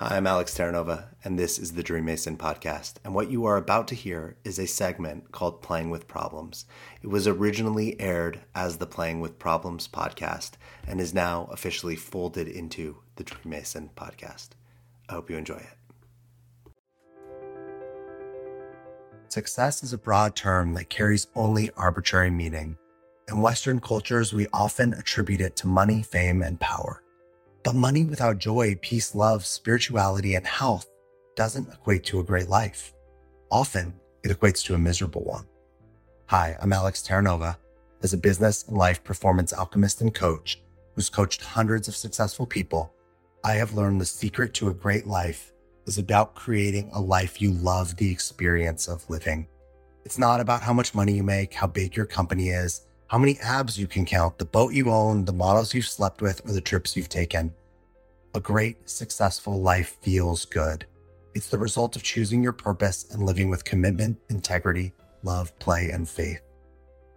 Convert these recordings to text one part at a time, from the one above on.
Hi, I'm Alex Terranova, and this is the Dream Mason podcast. And what you are about to hear is a segment called Playing with Problems. It was originally aired as the Playing with Problems podcast and is now officially folded into the Dream Mason podcast. I hope you enjoy it. Success is a broad term that carries only arbitrary meaning. In Western cultures, we often attribute it to money, fame, and power. But money without joy, peace, love, spirituality, and health doesn't equate to a great life. Often, it equates to a miserable one. Hi, I'm Alex Terranova. As a business and life performance alchemist and coach who's coached hundreds of successful people, I have learned the secret to a great life is about creating a life you love the experience of living. It's not about how much money you make, how big your company is, how many abs you can count, the boat you own, the models you've slept with, or the trips you've taken. A great, successful life feels good. It's the result of choosing your purpose and living with commitment, integrity, love, play, and faith.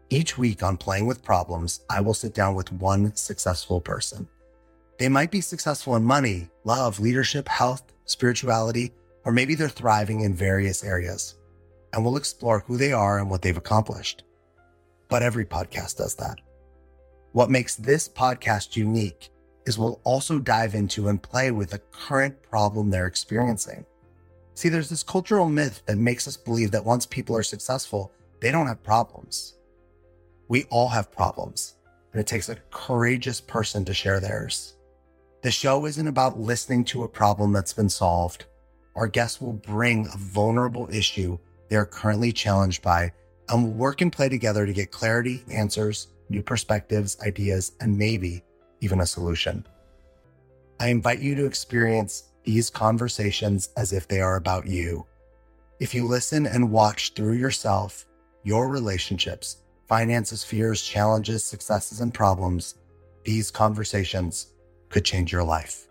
Each week on Playing with Problems, I will sit down with one successful person. They might be successful in money, love, leadership, health, spirituality, or maybe they're thriving in various areas. And we'll explore who they are and what they've accomplished but every podcast does that. What makes this podcast unique is we'll also dive into and play with a current problem they're experiencing. See, there's this cultural myth that makes us believe that once people are successful, they don't have problems. We all have problems, and it takes a courageous person to share theirs. The show isn't about listening to a problem that's been solved. Our guests will bring a vulnerable issue they are currently challenged by and we'll work and play together to get clarity, answers, new perspectives, ideas, and maybe even a solution. I invite you to experience these conversations as if they are about you. If you listen and watch through yourself, your relationships, finances, fears, challenges, successes, and problems, these conversations could change your life.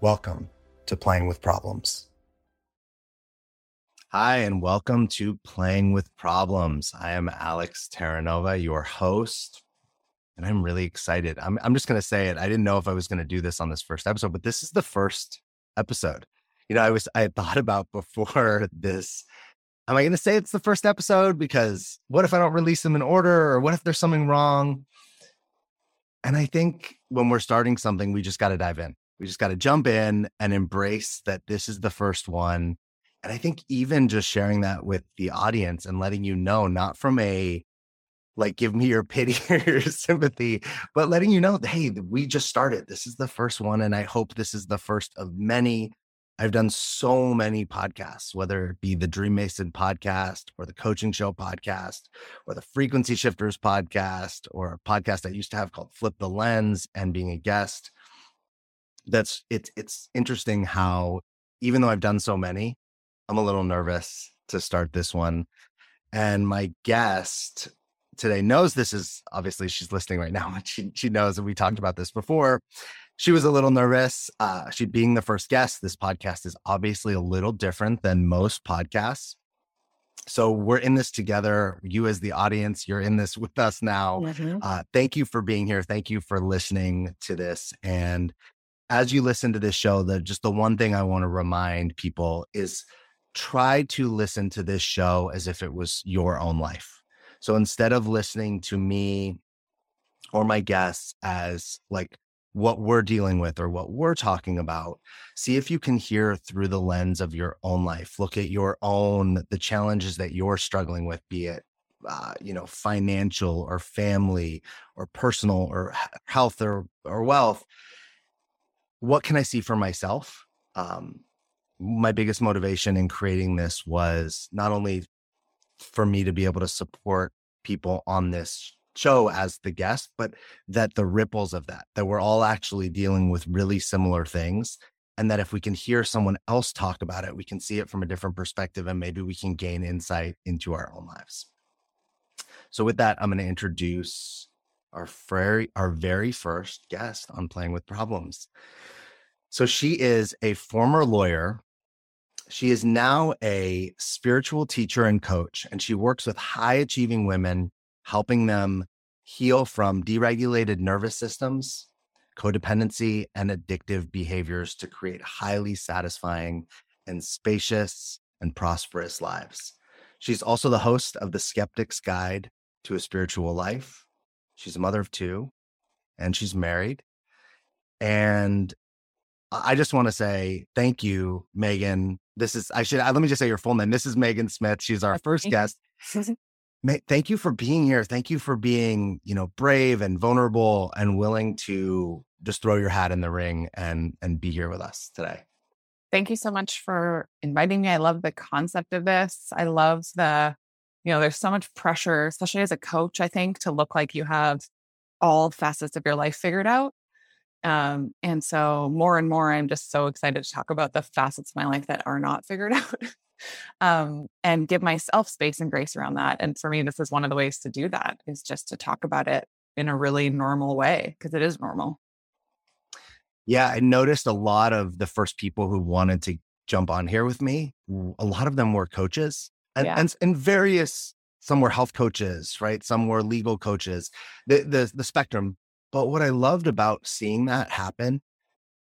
Welcome to Playing with Problems. Hi, and welcome to Playing with Problems. I am Alex Terranova, your host, and I'm really excited. I'm, I'm just going to say it. I didn't know if I was going to do this on this first episode, but this is the first episode. You know, I was, I had thought about before this. Am I going to say it's the first episode? Because what if I don't release them in order? Or what if there's something wrong? And I think when we're starting something, we just got to dive in. We just got to jump in and embrace that this is the first one and I think even just sharing that with the audience and letting you know, not from a like give me your pity or your sympathy, but letting you know, hey, we just started. This is the first one. And I hope this is the first of many. I've done so many podcasts, whether it be the Dream Mason podcast or the Coaching Show podcast or the Frequency Shifters podcast or a podcast I used to have called Flip the Lens and being a guest. That's it's it's interesting how even though I've done so many, I'm a little nervous to start this one. And my guest today knows this is obviously she's listening right now, but she, she knows that we talked about this before. She was a little nervous. Uh, she being the first guest, this podcast is obviously a little different than most podcasts. So we're in this together. You, as the audience, you're in this with us now. Mm-hmm. Uh, thank you for being here. Thank you for listening to this. And as you listen to this show, the just the one thing I want to remind people is try to listen to this show as if it was your own life. So instead of listening to me or my guests as like what we're dealing with or what we're talking about, see if you can hear through the lens of your own life. Look at your own, the challenges that you're struggling with, be it uh, you know, financial or family or personal or health or or wealth. What can I see for myself? Um, my biggest motivation in creating this was not only for me to be able to support people on this show as the guest, but that the ripples of that, that we're all actually dealing with really similar things. And that if we can hear someone else talk about it, we can see it from a different perspective and maybe we can gain insight into our own lives. So, with that, I'm going to introduce our very, our very first guest on Playing with Problems. So, she is a former lawyer she is now a spiritual teacher and coach, and she works with high achieving women, helping them heal from dysregulated nervous systems, codependency, and addictive behaviors to create highly satisfying and spacious and prosperous lives. She's also the host of The Skeptic's Guide to a Spiritual Life. She's a mother of two and she's married. And I just want to say thank you, Meghan. This is, I should, uh, let me just say your full name. This is Meghan Smith. She's our first guest. thank you for being here. Thank you for being, you know, brave and vulnerable and willing to just throw your hat in the ring and and be here with us today. Thank you so much for inviting me. I love the concept of this. I love the, you know, there's so much pressure, especially as a coach, I think, to look like you have all facets of your life figured out. Um, and so more and more, I'm just so excited to talk about the facets of my life that are not figured out. um, and give myself space and grace around that. And for me, this is one of the ways to do that is just to talk about it in a really normal way because it is normal. Yeah, I noticed a lot of the first people who wanted to jump on here with me, a lot of them were coaches and, yeah. and, and various, some were health coaches, right? Some were legal coaches, the, the, the spectrum. But what I loved about seeing that happen,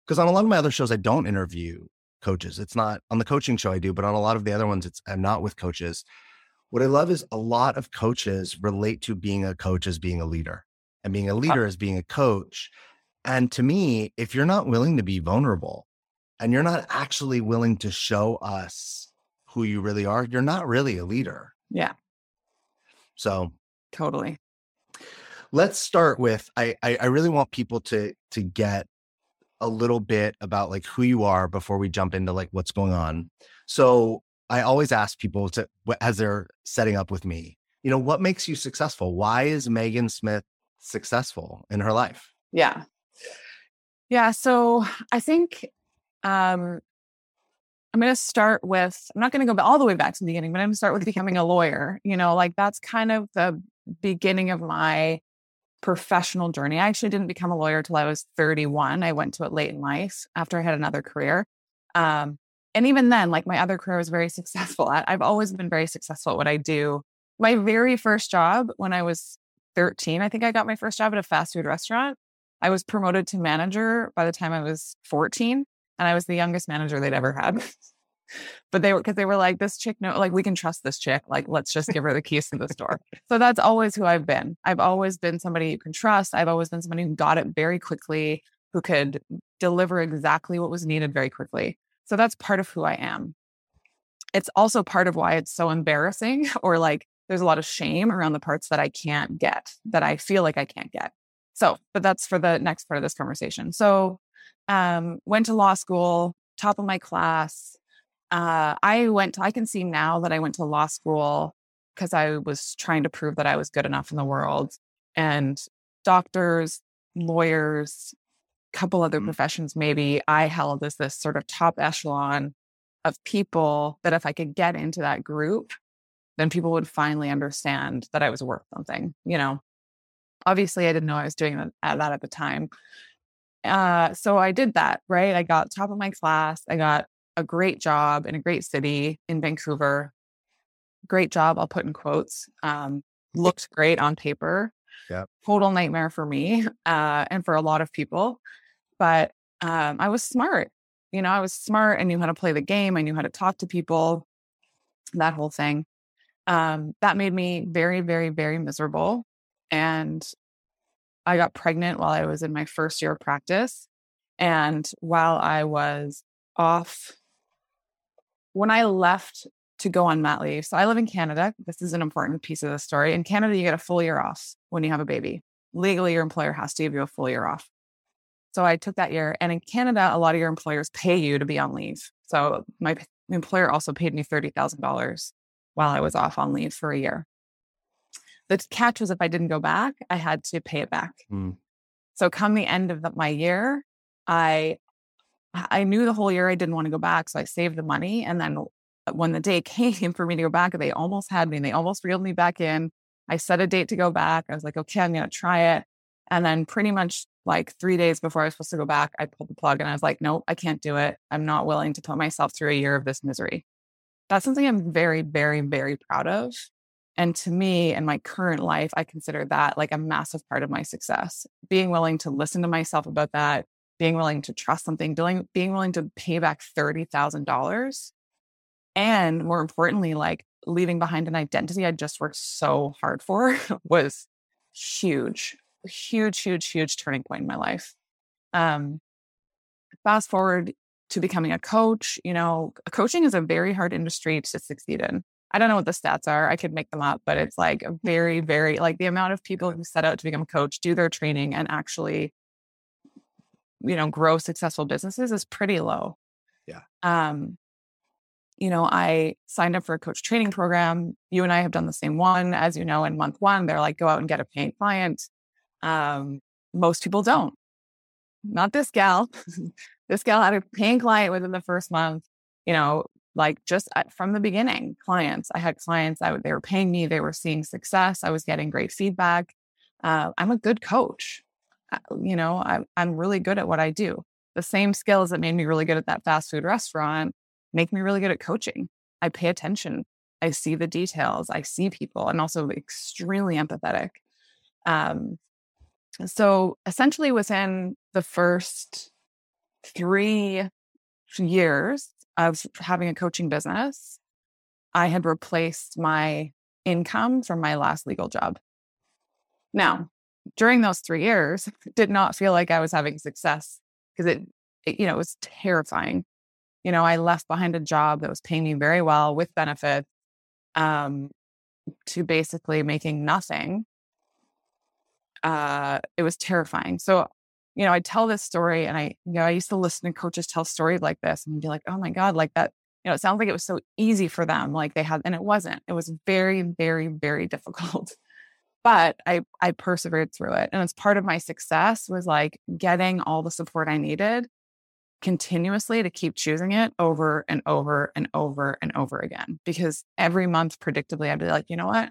because on a lot of my other shows, I don't interview coaches. It's not on the coaching show I do, but on a lot of the other ones, it's I'm not with coaches. What I love is a lot of coaches relate to being a coach as being a leader and being a uh leader as being a coach. And to me, if you're not willing to be vulnerable and you're not actually willing to show us who you really are, you're not really a leader. Yeah. So totally. Let's start with I, I, I really want people to to get a little bit about like who you are before we jump into like what's going on. So I always ask people to as they're setting up with me, you know, what makes you successful? Why is Meghan Smith successful in her life? Yeah. Yeah. So I think um I'm going to start with, I'm not going to go all the way back to the beginning, but I'm going to start with becoming a lawyer. You know, like that's kind of the beginning of my professional journey. I actually didn't become a lawyer until I was 31. I went to it late in life after I had another career. Um, and even then, like my other career was very successful. I, I've always been very successful at what I do. My very first job when I was 13, I think I got my first job at a fast food restaurant. I was promoted to manager by the time I was 14, and I was the youngest manager they'd ever had. but they were because they were like this chick no like we can trust this chick like let's just give her the keys to the store. So that's always who i've been. I've always been somebody you can trust. I've always been somebody who got it very quickly who could deliver exactly what was needed very quickly. So that's part of who i am. It's also part of why it's so embarrassing or like there's a lot of shame around the parts that i can't get that i feel like i can't get. So but that's for the next part of this conversation. So um went to law school top of my class uh, I went, to, I can see now that I went to law school because I was trying to prove that I was good enough in the world. And doctors, lawyers, a couple other mm. professions, maybe I held as this sort of top echelon of people that if I could get into that group, then people would finally understand that I was worth something, you know. Obviously, I didn't know I was doing that at the time. Uh, so I did that, right? I got top of my class. I got a great job in a great city in Vancouver. Great job, I'll put in quotes. Um, looked great on paper. Yeah. Total nightmare for me uh, and for a lot of people. But um, I was smart. You know, I was smart. I knew how to play the game. I knew how to talk to people, that whole thing. Um, that made me very, very, very miserable. And I got pregnant while I was in my first year of practice. And while I was off when I left to go on mat leave, so I live in Canada. This is an important piece of the story. In Canada, you get a full year off when you have a baby. Legally, your employer has to give you a full year off. So I took that year. And in Canada, a lot of your employers pay you to be on leave. So my employer also paid me $30,000 while I was off on leave for a year. The catch was if I didn't go back, I had to pay it back. Mm. So come the end of the, my year, I I knew the whole year I didn't want to go back. So I saved the money. And then uh, when the day came for me to go back, they almost had me. and They almost reeled me back in. I set a date to go back. I was like, okay, I'm going to try it. And then pretty much like three days before I was supposed to go back, I pulled the plug and I was like, nope, I can't do it. I'm not willing to put myself through a year of this misery. That's something I'm very, very, very proud of. And to me, in my current life, I consider that like a massive part of my success. Being willing to listen to myself about that, being willing to trust something, doing, being willing to pay back $30,000. And more importantly, like leaving behind an identity I just worked so hard for was huge, huge, huge, huge turning point in my life. Um, fast forward to becoming a coach, you know, coaching is a very hard industry to succeed in. I don't know what the stats are. I could make them up, but it's like a very, very like the amount of people who set out to become a coach, do their training, and actually, you know, grow successful businesses is pretty low. Yeah. Um, you know, I signed up for a coach training program. You and I have done the same one. As you know, in month one, they're like, go out and get a paying client. Um, most people don't. Not this gal. this gal had a paying client within the first month. You know, like just from the beginning, clients. I had clients. I they were paying me. They were seeing success. I was getting great feedback. Uh, I'm a good coach. You know, I, I'm really good at what I do. The same skills that made me really good at that fast food restaurant make me really good at coaching. I pay attention. I see the details. I see people and also extremely empathetic. Um, so essentially within the first three years of having a coaching business, I had replaced my income from my last legal job. Now, during those three years, did not feel like I was having success because it, it, you know, it was terrifying you know, I left behind a job that was paying me very well with benefits um, to basically making nothing. Uh, it was terrifying. So, you know, I tell this story and I, you know, I used to listen to coaches tell stories like this and be like, oh my God, like that, you know, it sounds like it was so easy for them. Like they had, and it wasn't. It was very, very, very difficult. But I I persevered through it. And it's part of my success was like getting all the support I needed continuously to keep choosing it over and over and over and over again. Because every month, predictably, I'd be like, you know what?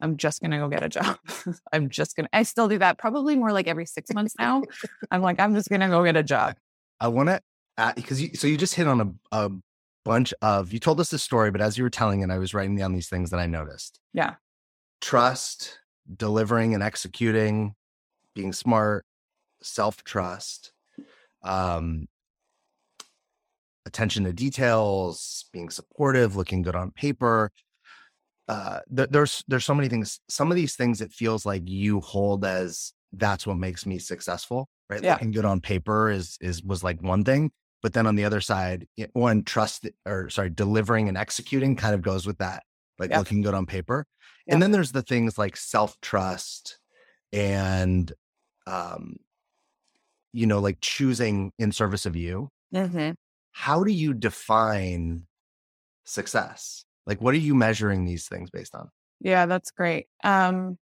I'm just going to go get a job. I'm just going to, I still do that probably more like every six months now. I'm like, I'm just going to go get a job. I want to, because you, so you just hit on a, a bunch of, you told us this story, but as you were telling it, I was writing down these things that I noticed. Yeah. Trust, delivering and executing, being smart, self trust, um, attention to details, being supportive, looking good on paper. Uh, th- there's there's so many things. Some of these things it feels like you hold as that's what makes me successful, right? Yeah. Looking good on paper is is was like one thing, but then on the other side, one trust or sorry, delivering and executing kind of goes with that, like yeah. looking good on paper. Yeah. And then there's the things like self trust and, um, you know, like choosing in service of you. Mm-hmm how do you define success? Like, what are you measuring these things based on? Yeah, that's great. Um,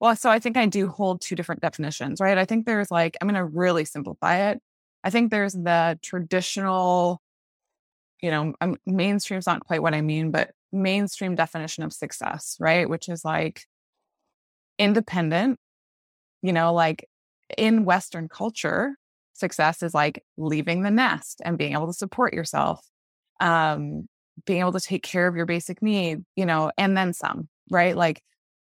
well, so I think I do hold two different definitions, right? I think there's like, I'm going to really simplify it. I think there's the traditional, you know, I'm, mainstream's not quite what I mean, but mainstream definition of success, right? Which is like independent, you know, like in Western culture, success is like leaving the nest and being able to support yourself, um, being able to take care of your basic needs, you know, and then some, right? Like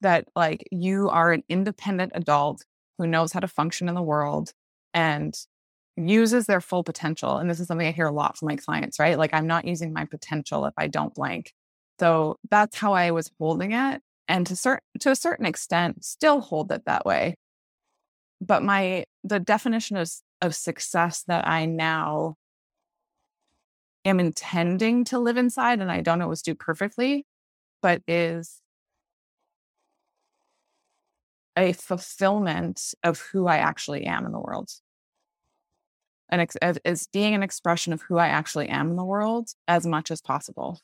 that, like you are an independent adult who knows how to function in the world and uses their full potential. And this is something I hear a lot from my clients, right? Like I'm not using my potential if I don't blank. So that's how I was holding it. And to to a certain extent, still hold it that way. But my the definition of of success that I now am intending to live inside, and I don't always do perfectly, but is a fulfillment of who I actually am in the world. And ex- is being an expression of who I actually am in the world as much as possible.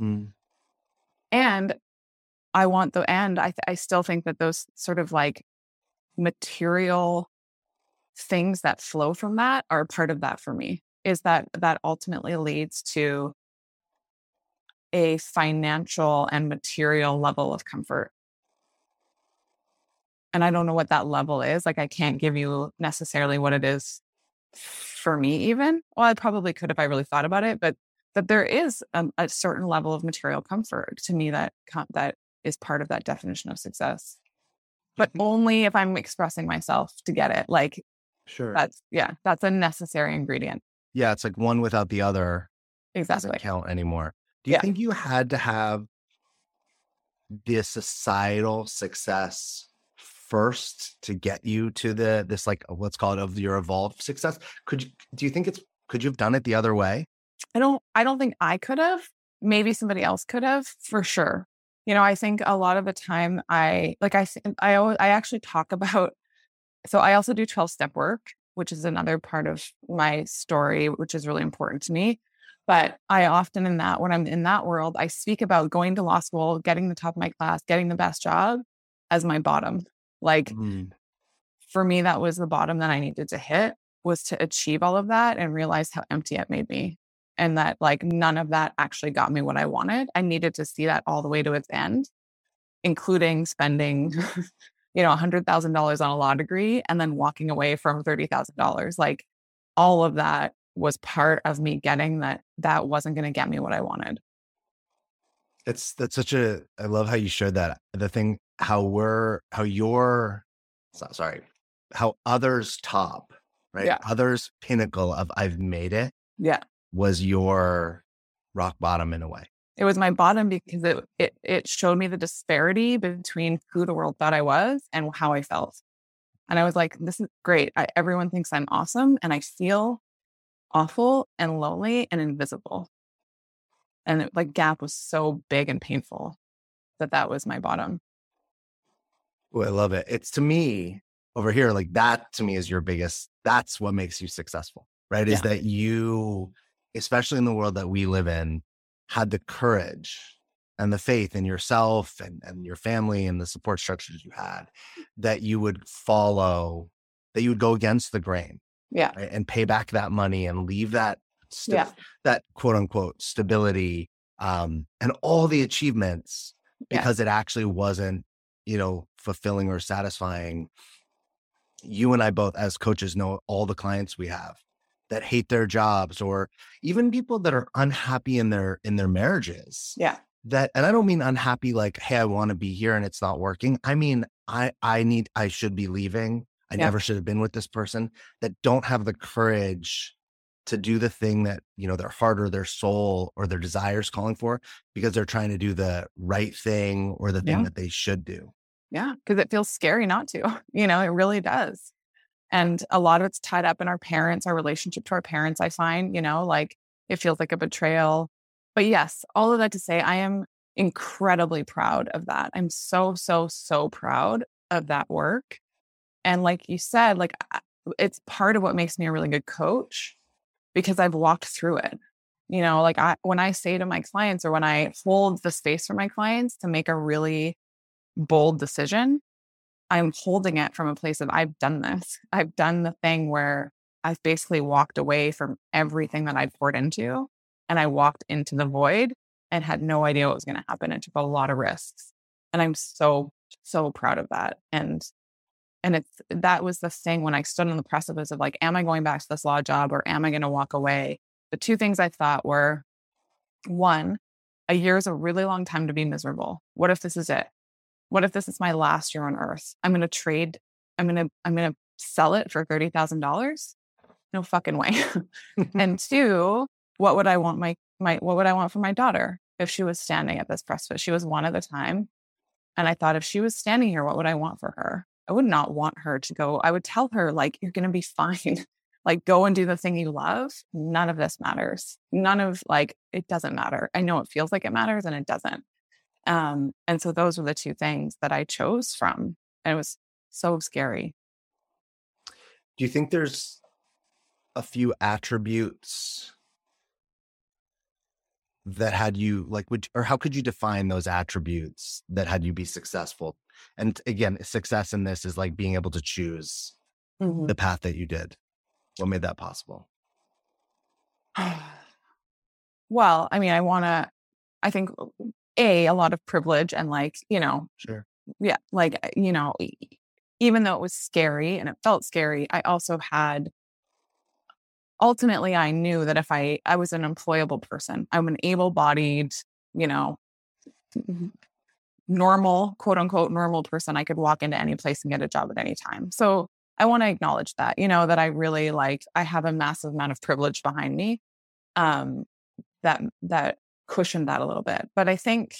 Mm. And I want the end. I, th- I still think that those sort of like material things that flow from that are part of that for me is that that ultimately leads to a financial and material level of comfort and i don't know what that level is like i can't give you necessarily what it is for me even well i probably could if i really thought about it but that there is a, a certain level of material comfort to me that that is part of that definition of success. But Mhm. only if I'm expressing myself to get it. Like Sure. that's yeah, that's a necessary ingredient. yeah, it's like one without the other Exactly. doesn't count anymore. Do you Yeah. think you had to have the societal success first to get you to the this like let's call it of your evolved success? Could you do you think it's could you have done it the other way? I don't I don't think I could have. Maybe somebody else could have for sure. You know, I think a lot of the time I like I I always, I actually talk about so I also do 12 step work, which is another part of my story which is really important to me. But I often in that when I'm in that world, I speak about going to law school, getting the top of my class, getting the best job as my bottom. Like Mm, for me that was the bottom that I needed to hit was to achieve all of that and realize how empty it made me and that like none of that actually got me what I wanted. I needed to see that all the way to its end, including spending you know $100,000 on a law degree and then walking away from $30,000. Like all of that was part of me getting that that wasn't going to get me what I wanted. It's that's such a I love how you showed that. The thing how we're how your so- sorry, how others top, right? Yeah. Others pinnacle of I've made it Yeah. Was your rock bottom in a way. It was my bottom because it it it showed me the disparity between who the world thought I was and how I felt. And I was like, this is great. I, everyone thinks I'm awesome and I feel awful and lonely and invisible. And it, like gap was so big and painful that that was my bottom. Oh, I love it. It's to me over here, like that to me is your biggest, that's what makes you successful, right? Is that you, especially in the world that we live in, had the courage and the faith in yourself and, and your family and the support structures you had that you would follow, that you would go against the grain Yeah. right? and pay back that money and leave that, sta- Yeah. that quote unquote stability um, and all the achievements Yeah. because it actually wasn't, you know, fulfilling or satisfying. You and I both, as coaches, know all the clients we have that hate their jobs or even people that are unhappy in their in their marriages Yeah. that and i don't mean unhappy like hey i want to be here and it's not working i mean i i need i should be leaving i Yeah. never should have been with this person that don't have the courage to do the thing that you know their heart or their soul or their desires calling for because they're trying to do the right thing or the thing Yeah. that they should do Yeah, because it feels scary not to. You know, it really does. And a lot of it's tied up in our parents, our relationship to our parents, I find, you know, like it feels like a betrayal. But yes, all of that to say, I am incredibly proud of that. I'm so, so, so proud of that work. And like you said, like it's part of what makes me a really good coach because I've walked through it. You know, like I, when I say to my clients or when I hold the space for my clients to make a really bold decision, I'm holding it from a place of I've done this. I've done the thing where I've basically walked away from everything that I'd poured into and I walked into the void and had no idea what was going to happen and took a lot of risks. And I'm so, so proud of that. And and it's that was the thing when I stood on the precipice of like, am I going back to this law job or am I going to walk away? The two things I thought were one, a year is a really long time to be miserable. What if this is it? What if this is my last year on earth? I'm going to trade, I'm going to, I'm going to sell it for $30,000? No fucking way. and two, what would I want my, my, what would I want for my daughter if she was standing at this precipice? She was one at the time. And I thought if she was standing here, what would I want for her? I would not want her to go. I would tell her, like, you're going to be fine. like, go and do the thing you love. None of this matters. None of, like, it doesn't matter. I know it feels like it matters and it doesn't. Um, and so those were the two things that I chose from. And it was so scary. do you think there's a few attributes that had you like would or how could you define those attributes that had you be successful and again success in this is like being able to choose the path that you did what made that possible well, I mean, I want to, I think, A, a lot of privilege and like, you know, sure yeah, like, uh, you know, even though it was scary and it felt scary, I also had ultimately I knew that if I I was an employable person, I'm an able-bodied, you know, normal, quote unquote, normal person, I could walk into any place and get a job at any time. So I want to acknowledge that, you know, that I really like, I have a massive amount of privilege behind me um, that, that cushioned that a little bit. But I think,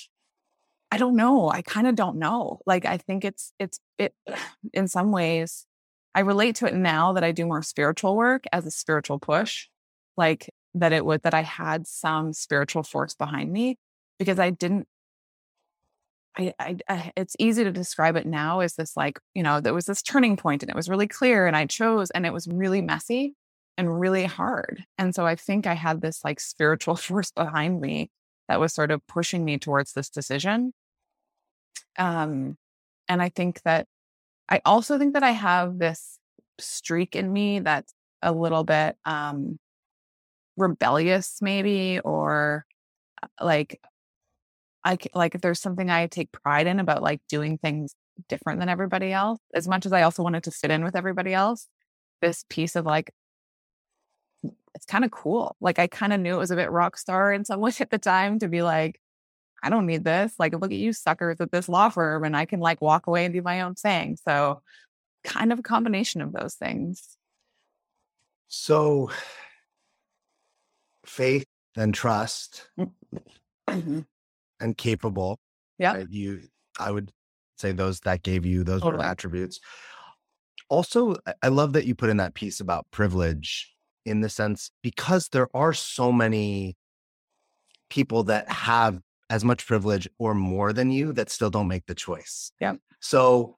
I don't know. I kind of don't know. Like, I think it's, it's, it, in some ways, I relate to it now that I do more spiritual work as a spiritual push, like that it would, that I had some spiritual force behind me because I didn't I, I, I, it's easy to describe it now as this like you know there was this turning point and it was really clear and i chose and it was really messy and really hard and so i think i had this like spiritual force behind me that was sort of pushing me towards this decision. Um and i think that i also think that i have this streak in me that's a little bit um rebellious maybe or uh, like I like if there's something I take pride in about like doing things different than everybody else, as much as I also wanted to fit in with everybody else, this piece of like it's kind of cool. Like I kind of knew it was a bit rock star in some ways at the time to be like, I don't need this. Like, look at you suckers at this law firm, and I can like walk away and do my own thing. So, kind of a combination of those things. So, faith and trust. Mm, mm-hmm and capable. Yeah. Right? You, I would say those that gave you those totally. attributes. Also, I love that you put in that piece about privilege in the sense because there are so many people that have as much privilege or more than you that still don't make the choice. Yeah. So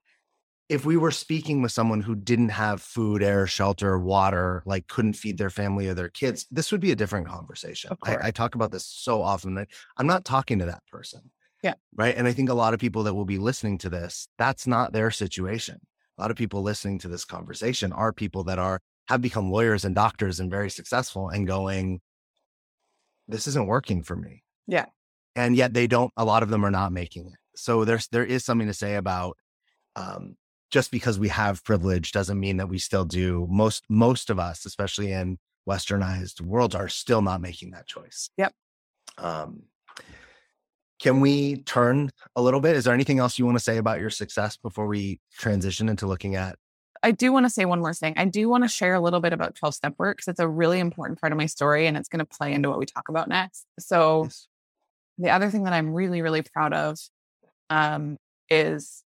if we were speaking with someone who didn't have food, air, shelter, water, like couldn't feed their family or their kids, this would be a different conversation. I, I, talk about this so often that I'm not talking to that person. Yeah. Right. And I think a lot of people that will be listening to this, that's not their situation. A lot of people listening to this conversation are people that are have become lawyers and doctors and very successful and going, this isn't working for me. Yeah. And yet they don't, a lot of them are not making it. So there's there is something to say about um, just because we have privilege doesn't mean that we still do. Most most of us, especially in westernized worlds, are still not making that choice. Yep. Um, can we turn a little bit? Is there anything else you want to say about your success before we transition into looking at? I do want to say one more thing. I do want to share a little bit about 12 step work because it's a really important part of my story and it's going to play into what we talk about next. So, yes. the other thing that I'm really, really proud of um, is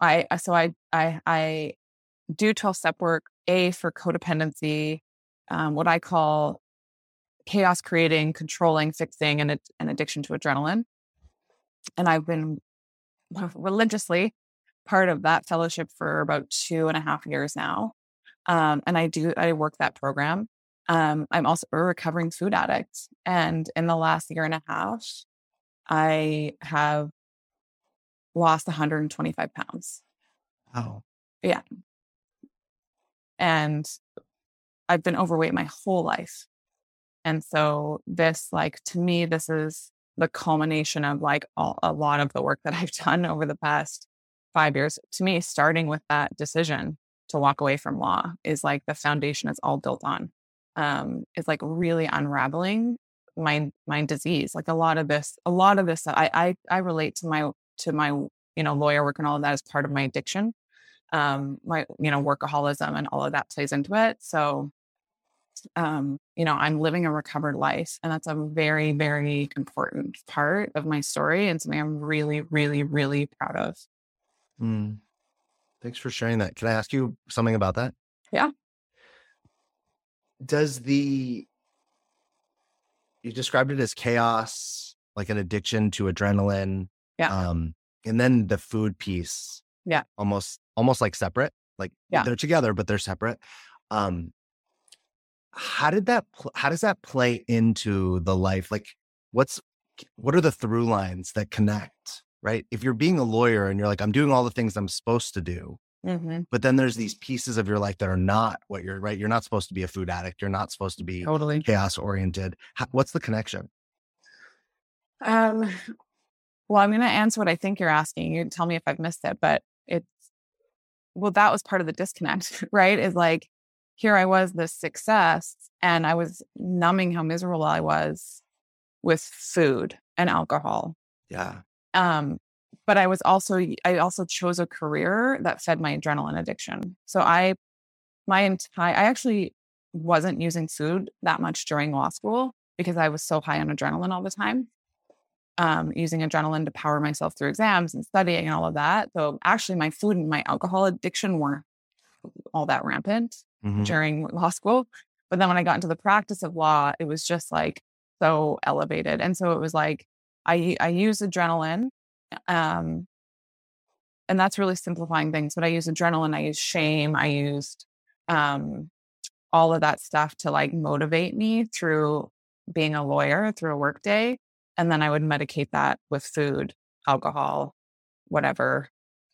I so I I I do 12 step work a for codependency, um, what I call chaos creating, controlling, fixing, and an addiction to adrenaline. And I've been religiously part of that fellowship for about two and a half years now. Um, and I do I work that program. Um, I'm also a recovering food addict, and in the last year and a half, I have lost 125 pounds. Oh. Yeah. And I've been overweight my whole life. And so this like to me this is the culmination of like all, a lot of the work that I've done over the past 5 years. To me starting with that decision to walk away from law is like the foundation it's all built on. Um is like really unraveling my my disease. Like a lot of this a lot of this I I I relate to my to my you know lawyer work and all of that as part of my addiction um my you know workaholism and all of that plays into it so um you know i'm living a recovered life and that's a very very important part of my story and something i'm really really really proud of mm. thanks for sharing that. Can i ask you something about that? Yeah. Does the you described it as chaos like an addiction to adrenaline yeah. um and then the food piece yeah. almost almost like separate? Like yeah. they're together but they're separate. Um how did that pl- how does that play into the life? Like what's what are the through lines that connect right if you're being a lawyer and you're like i'm doing all the things i'm supposed to do mm-hmm. but then there's these pieces of your life that are not what you're right you're not supposed to be a food addict you're not supposed to be totally chaos oriented what's the connection um well, I'm going to answer what I think you're asking. You tell me if I've missed it, but it's, well, that was part of the disconnect, right? Is like, here I was, this success, and I was numbing how miserable I was with food and alcohol. Yeah. Um, but I was also I also chose a career that fed my adrenaline addiction. So I my entire I actually wasn't using food that much during law school because I was so high on adrenaline all the time. Um, using adrenaline to power myself through exams and studying and all of that. So actually my food and my alcohol addiction weren't all that rampant mm-hmm. during law school. But then when I got into the practice of law, it was just like so elevated. And so it was like I I use adrenaline um, and that's really simplifying things. But I use adrenaline, I use shame, I used um, all of that stuff to like motivate me through being a lawyer through a workday. And then I would medicate that with food, alcohol, whatever.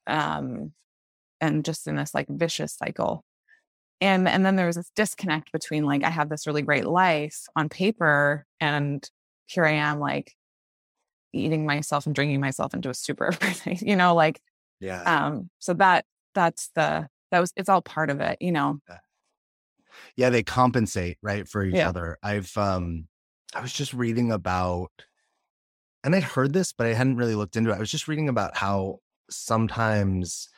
Um, and just in this like vicious cycle. And and then there was this disconnect between like I have this really great life on paper and here I am like eating myself and drinking myself into a super everything, you know, like, yeah. Um, so that, that's the, that was, it's all part of it, you know? Yeah. They compensate, right. For each yeah. other. I've, um, I was just reading about, and I'd heard this, but I hadn't really looked into it. I was just reading about how sometimes,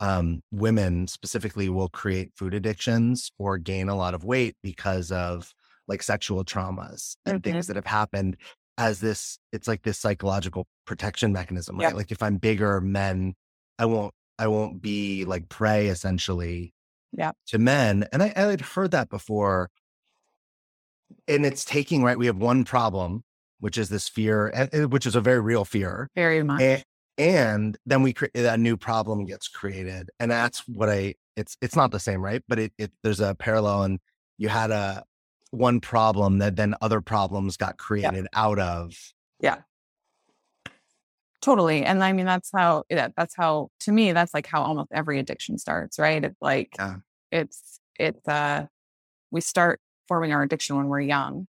um, women specifically will create food addictions or gain a lot of weight because of like sexual traumas and mm-hmm. things that have happened as this it's like this psychological protection mechanism right? Like if i'm bigger men i won't i won't be like prey essentially yeah. to men and i i had heard that before. And it's taking right we have one problem which is this fear which is a very real fear very much. and, and then we create a new problem gets created and that's what i it's it's not the same right? But it, it there's a parallel and you had a one problem that then other problems got created yeah. out of. Yeah. Totally. And I mean, that's how, yeah, that's how, to me, that's like how almost every addiction starts, right? It's like, yeah. it's, it's, uh, we start forming our addiction when we're young.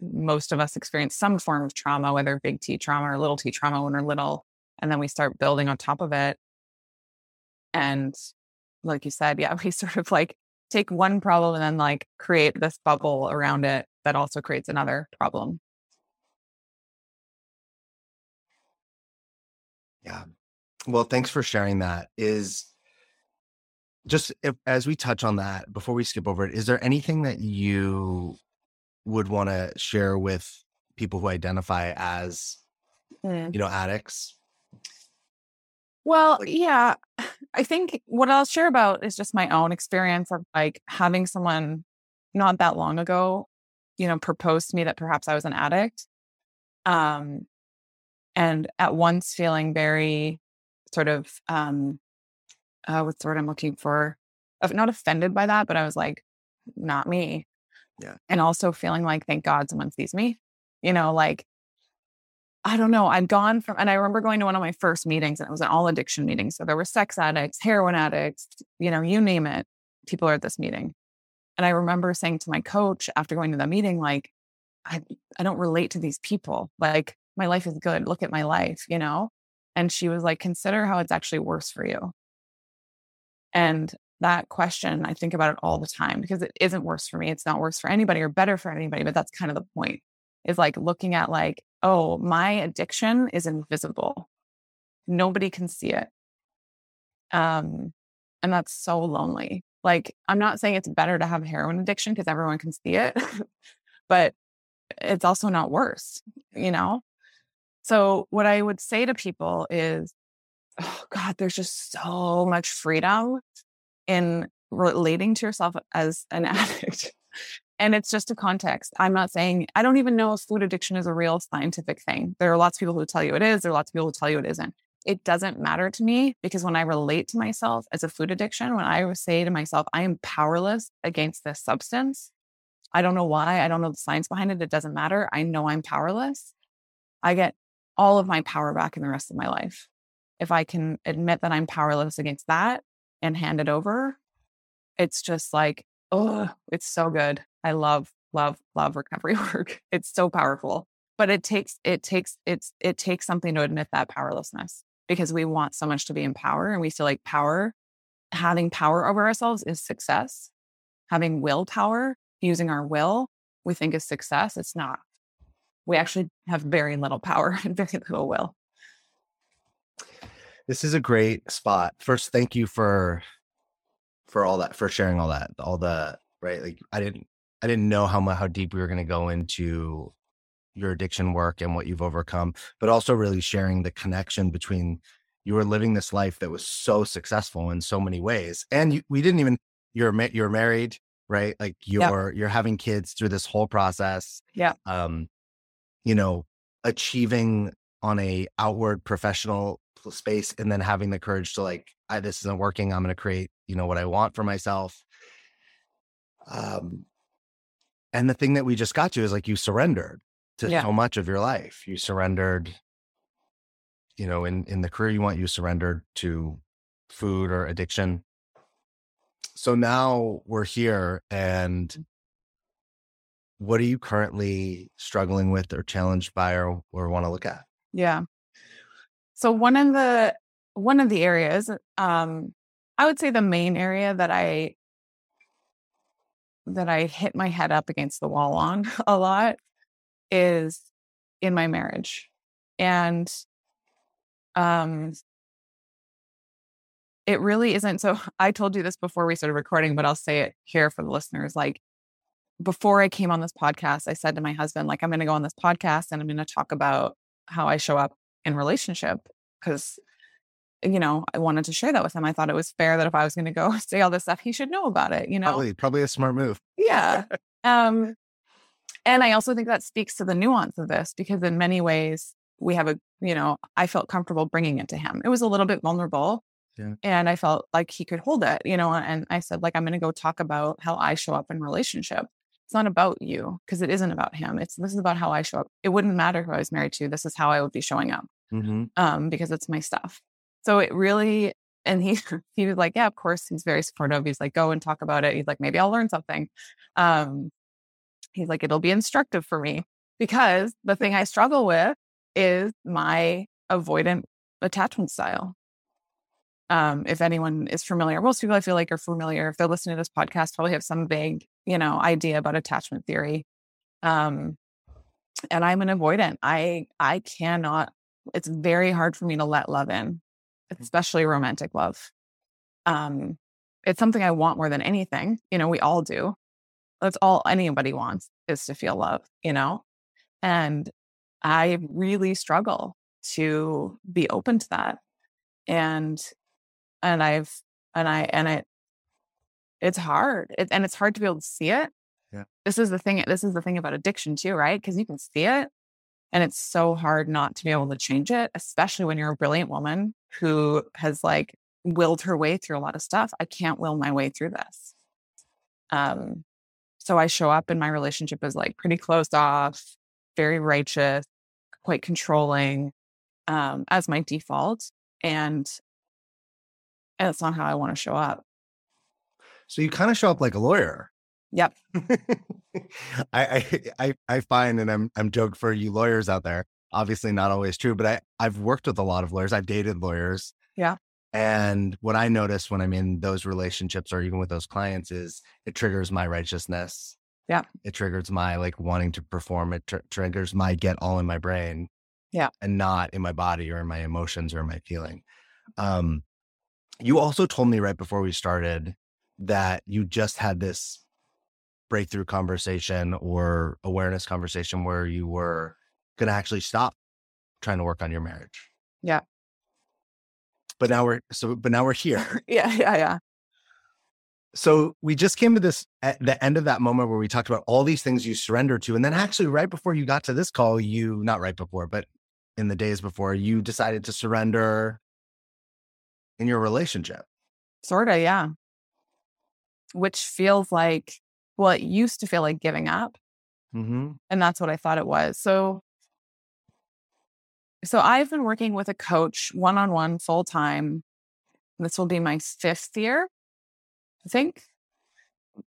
Most of us experience some form of trauma, whether big T trauma or little T trauma when we're little. And then we start building on top of it. And like you said, yeah, we sort of like take one problem and then like create this bubble around it that also creates another problem. Yeah. Well, thanks for sharing that. Is just if, as we touch on that before we skip over it, is there anything that you would want to share with people who identify as, mm. you know, addicts? Well, yeah, I think what I'll share about is just my own experience of like having someone not that long ago, you know, propose to me that perhaps I was an addict. Um, and at once feeling very sort of, um, uh, what's the word I'm looking for? Not offended by that, but I was like, not me. Yeah. And also feeling like, thank God someone sees me, you know, like I don't know. I'd gone from, and I remember going to one of my first meetings, and it was an all addiction meeting. So there were sex addicts, heroin addicts, you know, you name it. People are at this meeting. And I remember saying to my coach after going to the meeting, like, I, I don't relate to these people. Like, my life is good. Look at my life, you know? And she was like, consider how it's actually worse for you. And that question, I think about it all the time because it isn't worse for me. It's not worse for anybody or better for anybody, but that's kind of the point is like looking at like, oh, my addiction is invisible. Nobody can see it. Um, and that's so lonely. Like, I'm not saying it's better to have heroin addiction because everyone can see it, but it's also not worse, you know? So, what I would say to people is, oh God, there's just so much freedom in relating to yourself as an addict and it's just a context. I'm not saying, I don't even know if food addiction is a real scientific thing. There are lots of people who tell you it is, there are lots of people who tell you it isn't. It doesn't matter to me because when I relate to myself as a food addiction, when I say to myself, I am powerless against this substance, I don't know why, I don't know the science behind it, it doesn't matter. I know I'm powerless. I get all of my power back in the rest of my life. If I can admit that I'm powerless against that and hand it over, it's just like, oh, it's so good. I love, love, love recovery work. It's so powerful. But it takes, it takes, it's, it takes something to admit that powerlessness because we want so much to be in power and we feel like power, having power over ourselves is success. Having willpower, using our will, we think is success. It's not. We actually have very little power and very little will. this is a great spot. First, thank you for for all that for sharing all that all the right like I didn't I didn't know how much how deep we were going to go into your addiction work and what you've overcome, but also really sharing the connection between you were living this life that was so successful in so many ways, and you, we didn't even you're you're married, right? Like you're yep. you're having kids through this whole process. Yeah. Um, you know, achieving on a outward professional space, and then having the courage to like, I, this isn't working. I'm going to create, you know, what I want for myself. Um, and the thing that we just got to is like you surrendered to yeah. so much of your life. You surrendered, you know, in in the career you want, you surrendered to food or addiction. So now we're here and mm. what are you currently struggling with or challenged by or, or want to look at? Yeah. So one of the one of the areas, um, I would say the main area that I that I hit my head up against the wall on a lot is in my marriage. And um it really isn't so I told you this before we started recording, but I'll say it here for the listeners. Like before I came on this podcast, I said to my husband, like, I'm gonna go on this podcast and I'm gonna talk about how I show up in relationship because you know, I wanted to share that with him. I thought it was fair that if I was going to go say all this stuff, he should know about it, you know? Probably, probably a smart move. Yeah. um, and I also think that speaks to the nuance of this because in many ways we have a, you know, I felt comfortable bringing it to him. It was a little bit vulnerable. Yeah. And I felt like he could hold it, you know, and I said, like, I'm going to go talk about how I show up in relationship. It's not about you because it isn't about him. It's this is about how I show up. It wouldn't matter who I was married to. This is how I would be showing up mm-hmm. um, because it's my stuff. So it really, and he he was like, yeah, of course, he's very supportive. He's like, go and talk about it. He's like, maybe I'll learn something. Um, he's like, it'll be instructive for me because the thing I struggle with is my avoidant attachment style. Um, if anyone is familiar, most people I feel like are familiar. If they're listening to this podcast, probably have some vague, you know, idea about attachment theory. Um, and I'm an avoidant. I I cannot. It's very hard for me to let love in, especially romantic love. Um, it's something I want more than anything. You know, we all do. That's all anybody wants is to feel love, you know? And I really struggle to be open to that. And and I've and I and it it's hard. It, and it's hard to be able to see it. Yeah. This is the thing this is the thing about addiction too, right? Because you can see it and it's so hard not to be able to change it, especially when you're a brilliant woman who has like willed her way through a lot of stuff. I can't will my way through this. Um, so I show up in my relationship as like pretty closed off, very righteous, quite controlling um, as my default. And, and that's not how I want to show up. So you kind of show up like a lawyer. Yep. I, I I find, and I'm I'm joking for you lawyers out there. Obviously, not always true, but I I've worked with a lot of lawyers. I've dated lawyers. Yeah. And what I notice when I'm in those relationships or even with those clients is it triggers my righteousness. Yeah. It triggers my like wanting to perform. It tr- triggers my get all in my brain. Yeah. And not in my body or in my emotions or my feeling. Um, you also told me right before we started that you just had this breakthrough conversation or awareness conversation where you were going to actually stop trying to work on your marriage. Yeah. But now we're so but now we're here. Yeah yeah yeah. So we just came to this at the end of that moment where we talked about all these things you surrender to and then actually right before you got to this call you not right before but in the days before you decided to surrender in your relationship. Sort of yeah. Which feels like well it used to feel like giving up. Mm-hmm. and that's what i thought it was. So so I've been working with a coach one on one full time. This will be my fifth year, I think,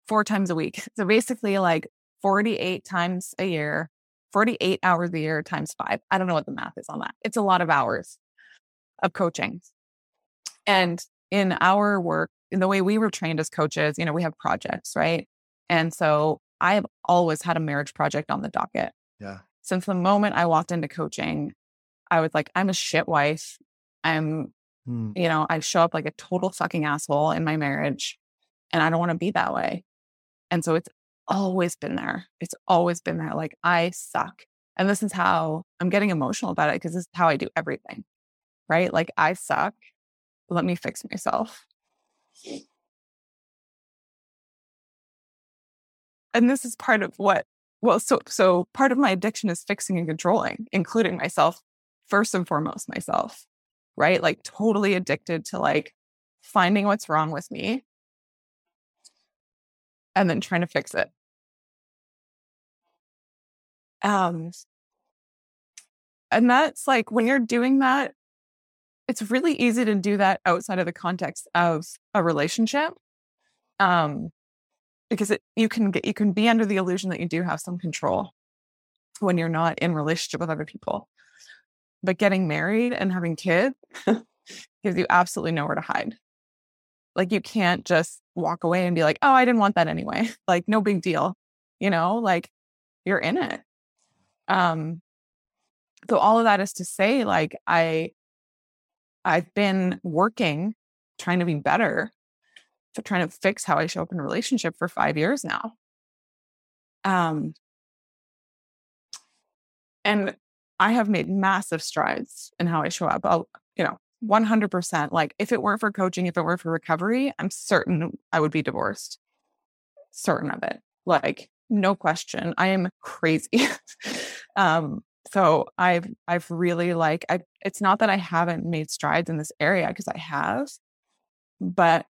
four times a week. So basically, like 48 times a year, 48 hours a year times five. I don't know what the math is on that. It's a lot of hours of coaching. And in our work, in the way we were trained as coaches, you know, we have projects, right? And so I have always had a marriage project on the docket. Yeah. Since the moment I walked into coaching, I was like, I'm a shit wife. I'm Hmm. You know, I show up like a total fucking asshole in my marriage and I don't want to be that way. And so it's always been there. It's always been there. Like I suck. And this is how I'm getting emotional about it because this is how I do everything. Right? Like I suck. Let me fix myself. And this is part of what well so so part of my addiction is fixing and controlling, including myself first and foremost myself. Right? Like totally addicted to like finding what's wrong with me and then trying to fix it. Um, and that's like when you're doing that, it's really easy to do that outside of the context of a relationship. Um, because it, you can get you can be under the illusion that you do have some control when you're not in relationship with other people. But getting married and having kids gives you absolutely nowhere to hide. Like you can't just walk away and be like, "Oh, I didn't want that anyway." Like no big deal. You know, like you're in it. Um so all of that is to say like I I've been working trying to be better for trying to fix how I show up in a relationship for 5 years now. Um and I have made massive strides in how I show up. I'll, you know, 100%. Like if it weren't for coaching, if it weren't for recovery, I'm certain I would be divorced. Certain of it. Like no question. I am crazy. um so I've I've really like I it's not that I haven't made strides in this area because I have, but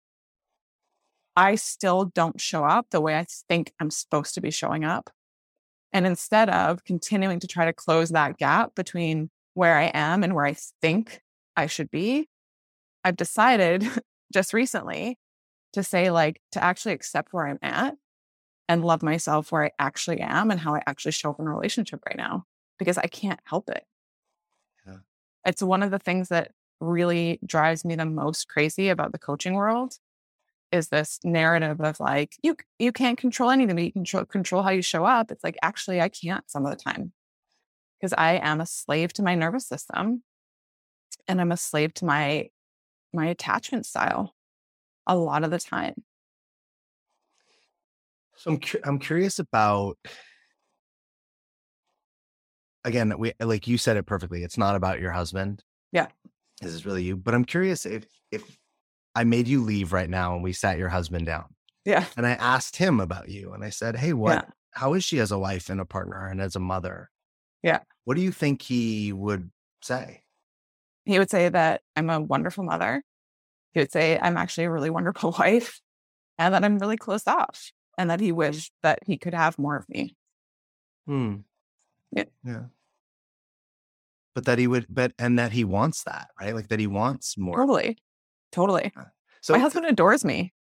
I still don't show up the way I think I'm supposed to be showing up. And instead of continuing to try to close that gap between where I am and where I think I should be, I've decided just recently to say, like, to actually accept where I'm at and love myself where I actually am and how I actually show up in a relationship right now because I can't help it. Yeah. It's one of the things that really drives me the most crazy about the coaching world is this narrative of like you you can't control anything but you control control how you show up it's like actually i can't some of the time because i am a slave to my nervous system and i'm a slave to my my attachment style a lot of the time So I'm cu- I'm curious about again we like you said it perfectly. It's not about your husband. Yeah. This is really you. But I'm curious if if I made you leave right now and we sat your husband down yeah and I asked him about you and I said, "Hey, what Yeah. how is she as a wife and a partner and as a mother?" Yeah. What do you think he would say? he would say that i'm a wonderful mother he would say i'm actually a really wonderful wife and that i'm really close off and that he wished that he could have more of me Hmm. Yeah. Yeah. But that he would but and that he wants that, right? Like that he wants more. totally totally uh, So my husband adores me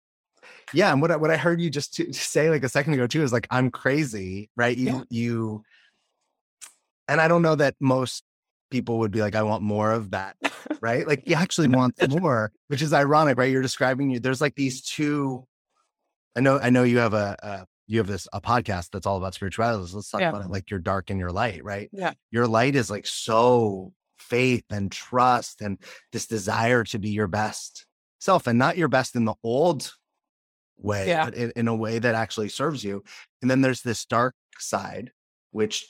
Yeah, and what I, what I heard you just to, say like a second ago too is like I'm crazy, right? You Yeah. you, and I don't know that most people would be like I want more of that, right? Like you actually want more, which is ironic, right? You're describing you. There's like these two. I know I know you have a, a you have this a podcast that's all about spirituality. Let's talk Yeah. about it like your dark and your light, right? Yeah. Your light is like so faith and trust and this desire to be your best self and not your best in the old way, Yeah. but in, in a way that actually serves you. And then there's this dark side, which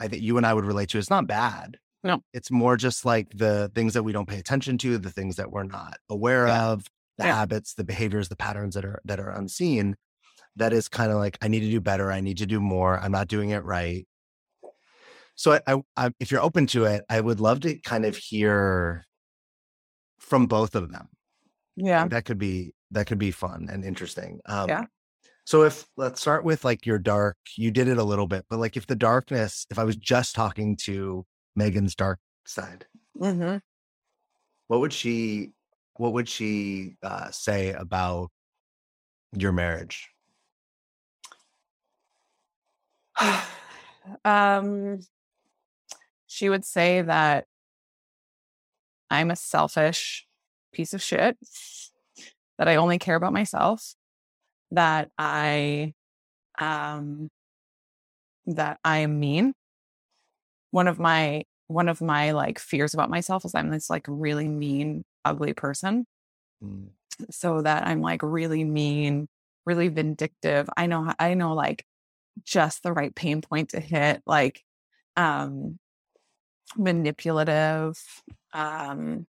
I think you and I would relate to. It's not bad. No. It's more just like the things that we don't pay attention to, the things that we're not aware Yeah. of, the Yeah. habits, the behaviors, the patterns that are that are unseen. That is kind of like I need to do better. I need to do more. I'm not doing it right. So I, I, if you're open to it, I would love to kind of hear from both of them. Yeah. That could be that could be fun and interesting. Um Yeah. so if let's start with like your dark you did it a little bit but like if the darkness if i was just talking to Meghan's dark side hmm what would she what would she uh say about your marriage? Um, she would say that I'm a selfish piece of shit, that I only care about myself, that I um that I am mean. One of my one of my like fears about myself is I'm this like really mean, ugly person. Mm. So that I'm like really mean, really vindictive. I know, I know like just the right pain point to hit, like um manipulative, um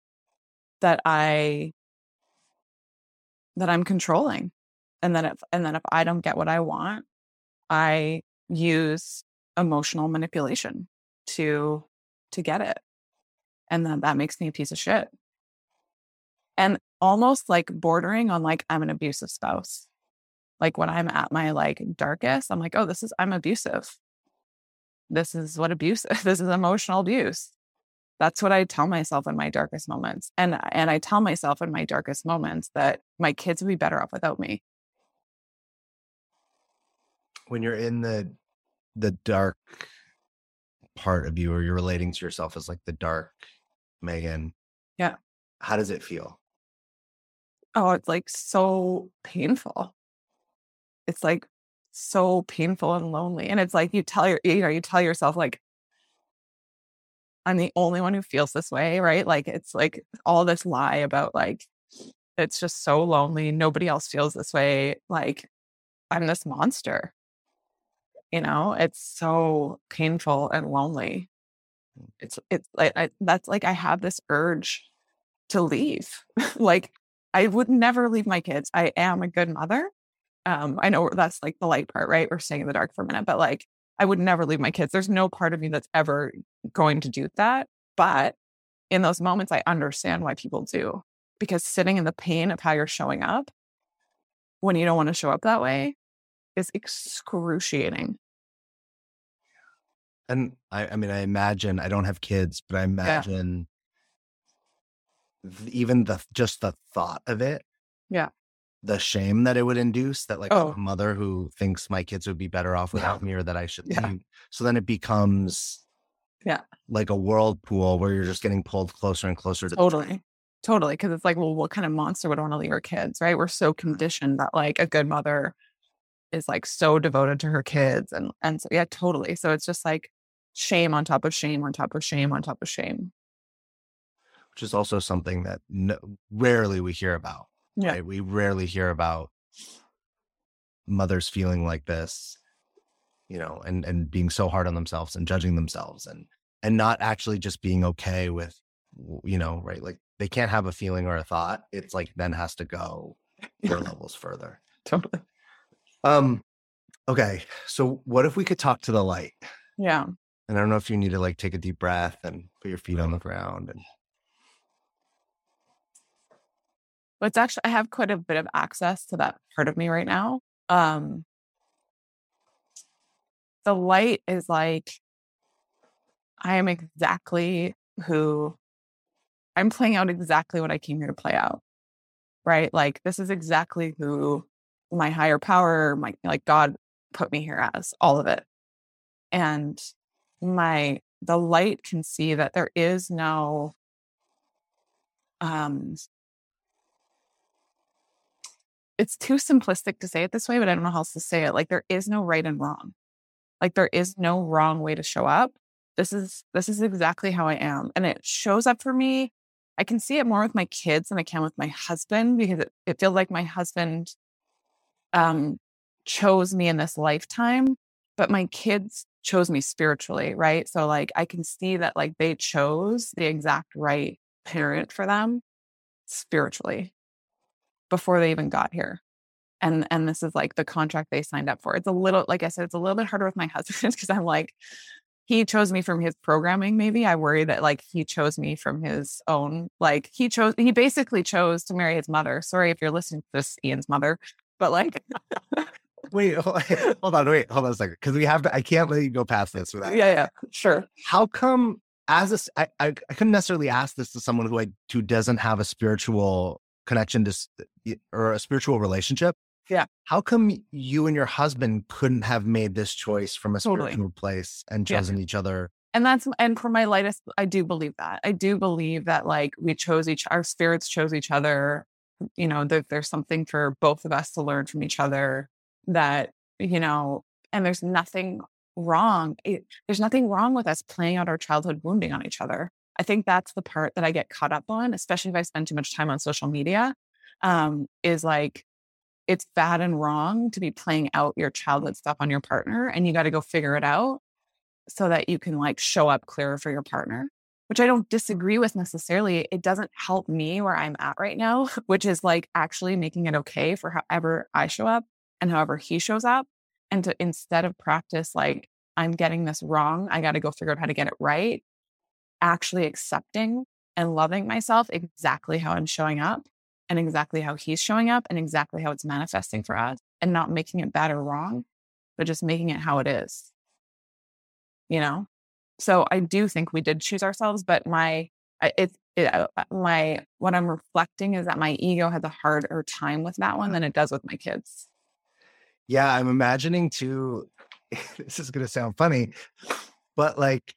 that I that I'm controlling. And then if and then if I don't get what I want, I use emotional manipulation to to get it. And then that makes me a piece of shit. And almost like bordering on like I'm an abusive spouse. Like when I'm at my like darkest, I'm like, oh, this is I'm abusive. This is what abuse this is emotional abuse. That's what I tell myself in my darkest moments. And and I tell myself in my darkest moments that my kids would be better off without me. When you're in the the dark part of you or you're relating to yourself as like the dark Meghan. Yeah. How does it feel? Oh, it's like so painful. It's like so painful and lonely. And it's like you tell your, you know, you tell yourself like, I'm the only one who feels this way, right? Like it's like all this lie about like it's just so lonely. Nobody else feels this way. Like I'm this monster. You know, it's so painful and lonely. Mm. It's it's like I, that's like I have this urge to leave. like I would never leave my kids. I am a good mother. Um, I know that's like the light part, right? We're staying in the dark for a minute, but like I would never leave my kids. There's no part of me that's ever going to do that. But in those moments, I understand why people do because sitting in the pain of how you're showing up when you don't want to show up that way is excruciating. And I, I mean, I imagine I don't have kids, but I imagine yeah. even the just the thought of it. Yeah. The shame that it would induce that like oh. a mother who thinks my kids would be better off without me or that I should yeah. leave. So then it becomes yeah. Like a whirlpool where you're just getting pulled closer and closer to totally. Totally. Cause it's like, well, what kind of monster would want to leave her kids? Right. We're so conditioned that like a good mother is like so devoted to her kids. And and so yeah, totally. So it's just like shame on top of shame on top of shame on top of shame. Which is also something that no, rarely we hear about. Yeah. Right? We rarely hear about mothers feeling like this, you know, and and being so hard on themselves and judging themselves and and not actually just being okay with you know, right? Like they can't have a feeling or a thought. It's like then has to go four levels further. Totally. Um okay. So what if we could talk to the light? Yeah. And I don't know if you need to like take a deep breath and put your feet on the ground and but it's actually I have quite a bit of access to that part of me right now. Um the light is like I am exactly who I'm playing out exactly what I came here to play out. Right? Like this is exactly who my higher power, my like God put me here as, all of it. And my the light can see that there is no um it's too simplistic to say it this way but i don't know how else to say it like there is no right and wrong. Like there is no wrong way to show up. This is this is exactly how i am and it shows up for me. I can see it more with my kids than i can with my husband because it, it feels like my husband um chose me in this lifetime but my kids chose me spiritually, right? So like I can see that like they chose the exact right parent for them spiritually before they even got here. And and this is like the contract they signed up for. It's a little like I said, it's a little bit harder with my husband because I'm like, he chose me from his programming, maybe. I worry that like he chose me from his own, like he chose he basically chose to marry his mother. Sorry if you're listening to this, Ian's mother, but like wait, hold on, wait, hold on a second, because we have to. I can't let you go past this without. Yeah, yeah, sure. How come? As a, I, I, I couldn't necessarily ask this to someone who I who doesn't have a spiritual connection to or a spiritual relationship. Yeah. How come you and your husband couldn't have made this choice from a spiritual totally. place and chosen yeah. each other? And that's and for my lightest, I do believe that. I do believe that like we chose each our spirits chose each other. You know, that there's something for both of us to learn from each other that, you know, and there's nothing wrong. It, there's nothing wrong with us playing out our childhood wounding on each other I think that's the part that I get caught up on, especially if I spend too much time on social media. Um, is like it's bad and wrong to be playing out your childhood stuff on your partner, and you got to go figure it out so that you can like show up clearer for your partner. Which I don't disagree with necessarily. It doesn't help me where I'm at right now, which is like actually making it okay for however I show up and however he shows up. And to instead of practice, like, I'm getting this wrong, I got to go figure out how to get it right, actually accepting and loving myself exactly how I'm showing up and exactly how he's showing up and exactly how it's manifesting for us and not making it bad or wrong, but just making it how it is. You know? So I do think we did choose ourselves, but my, it's, it, uh, uh, my, what I'm reflecting is that my ego has a harder time with that one than it does with my kids. Yeah, I'm imagining too. This is going to sound funny, but like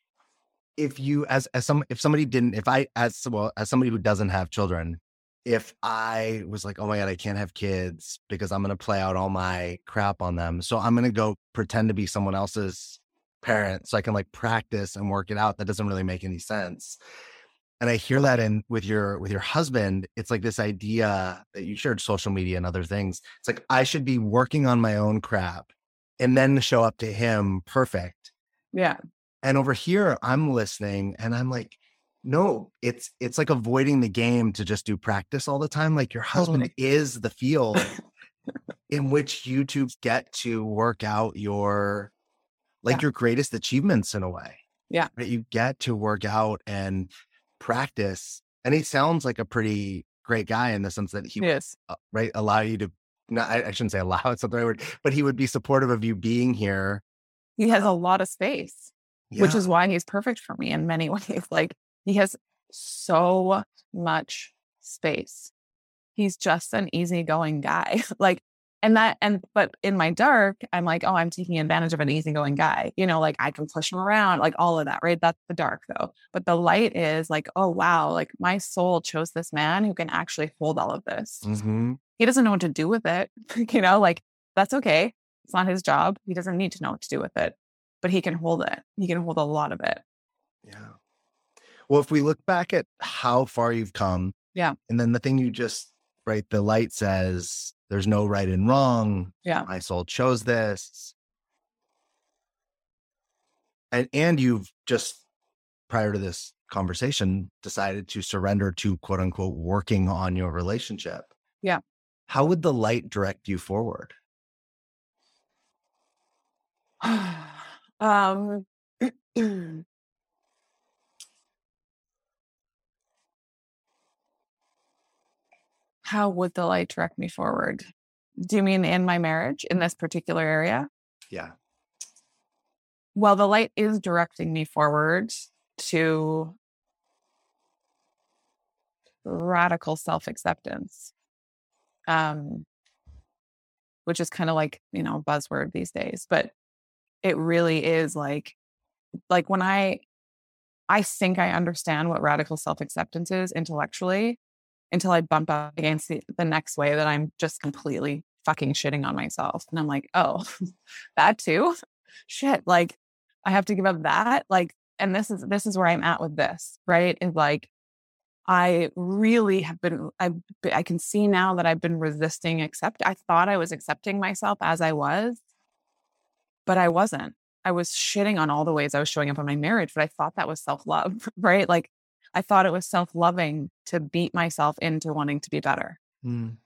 if you as as some if somebody didn't if I as well as somebody who doesn't have children, if I was like, oh my god, I can't have kids because I'm going to play out all my crap on them, so I'm going to go pretend to be someone else's parent so I can like practice and work it out. That doesn't really make any sense and i hear that in with your with your husband it's like this idea that you shared social media and other things it's like i should be working on my own crap and then show up to him perfect yeah and over here i'm listening and i'm like no it's it's like avoiding the game to just do practice all the time like your husband totally. is the field in which you two get to work out your like yeah. your greatest achievements in a way yeah right? you get to work out and practice. And he sounds like a pretty great guy in the sense that he yes. Uh, right allow you to not I, I shouldn't say allow it's not the right word, but he would be supportive of you being here. He has a lot of space, yeah. which is why he's perfect for me in many ways. Like he has so much space. He's just an easygoing guy. like and that and but in my dark i'm like oh i'm taking advantage of an easygoing guy you know like i can push him around like all of that right? That's the dark though. But the light is like oh wow like my soul chose this man who can actually hold all of this. Mm-hmm. he doesn't know what to do with it you know like that's okay. It's not his job. He doesn't need to know what to do with it but he can hold it. He can hold a lot of it. Yeah well if we look back at how far you've come yeah and then the thing you just right the light says there's no right and wrong. Yeah. My soul chose this. And and you've just prior to this conversation decided to surrender to quote unquote working on your relationship. Yeah. How would the light direct you forward? um how would the light direct me forward? Do you mean in my marriage in this particular area? Yeah. Well, the light is directing me forward to radical self acceptance, um, which is kind of like, you know, buzzword these days, but it really is like, like when I, I think I understand what radical self acceptance is intellectually until I bump up against the, the next way that I'm just completely fucking shitting on myself. And I'm like, oh, that too? Shit. Like I have to give up that. Like, and this is this is where I'm at with this, right? Is like I really have been I I can see now that I've been resisting accept. I thought I was accepting myself as I was, but I wasn't. I was shitting on all the ways I was showing up in my marriage, but I thought that was self-love, right? Like I thought it was self loving to beat myself into wanting to be better. Mm.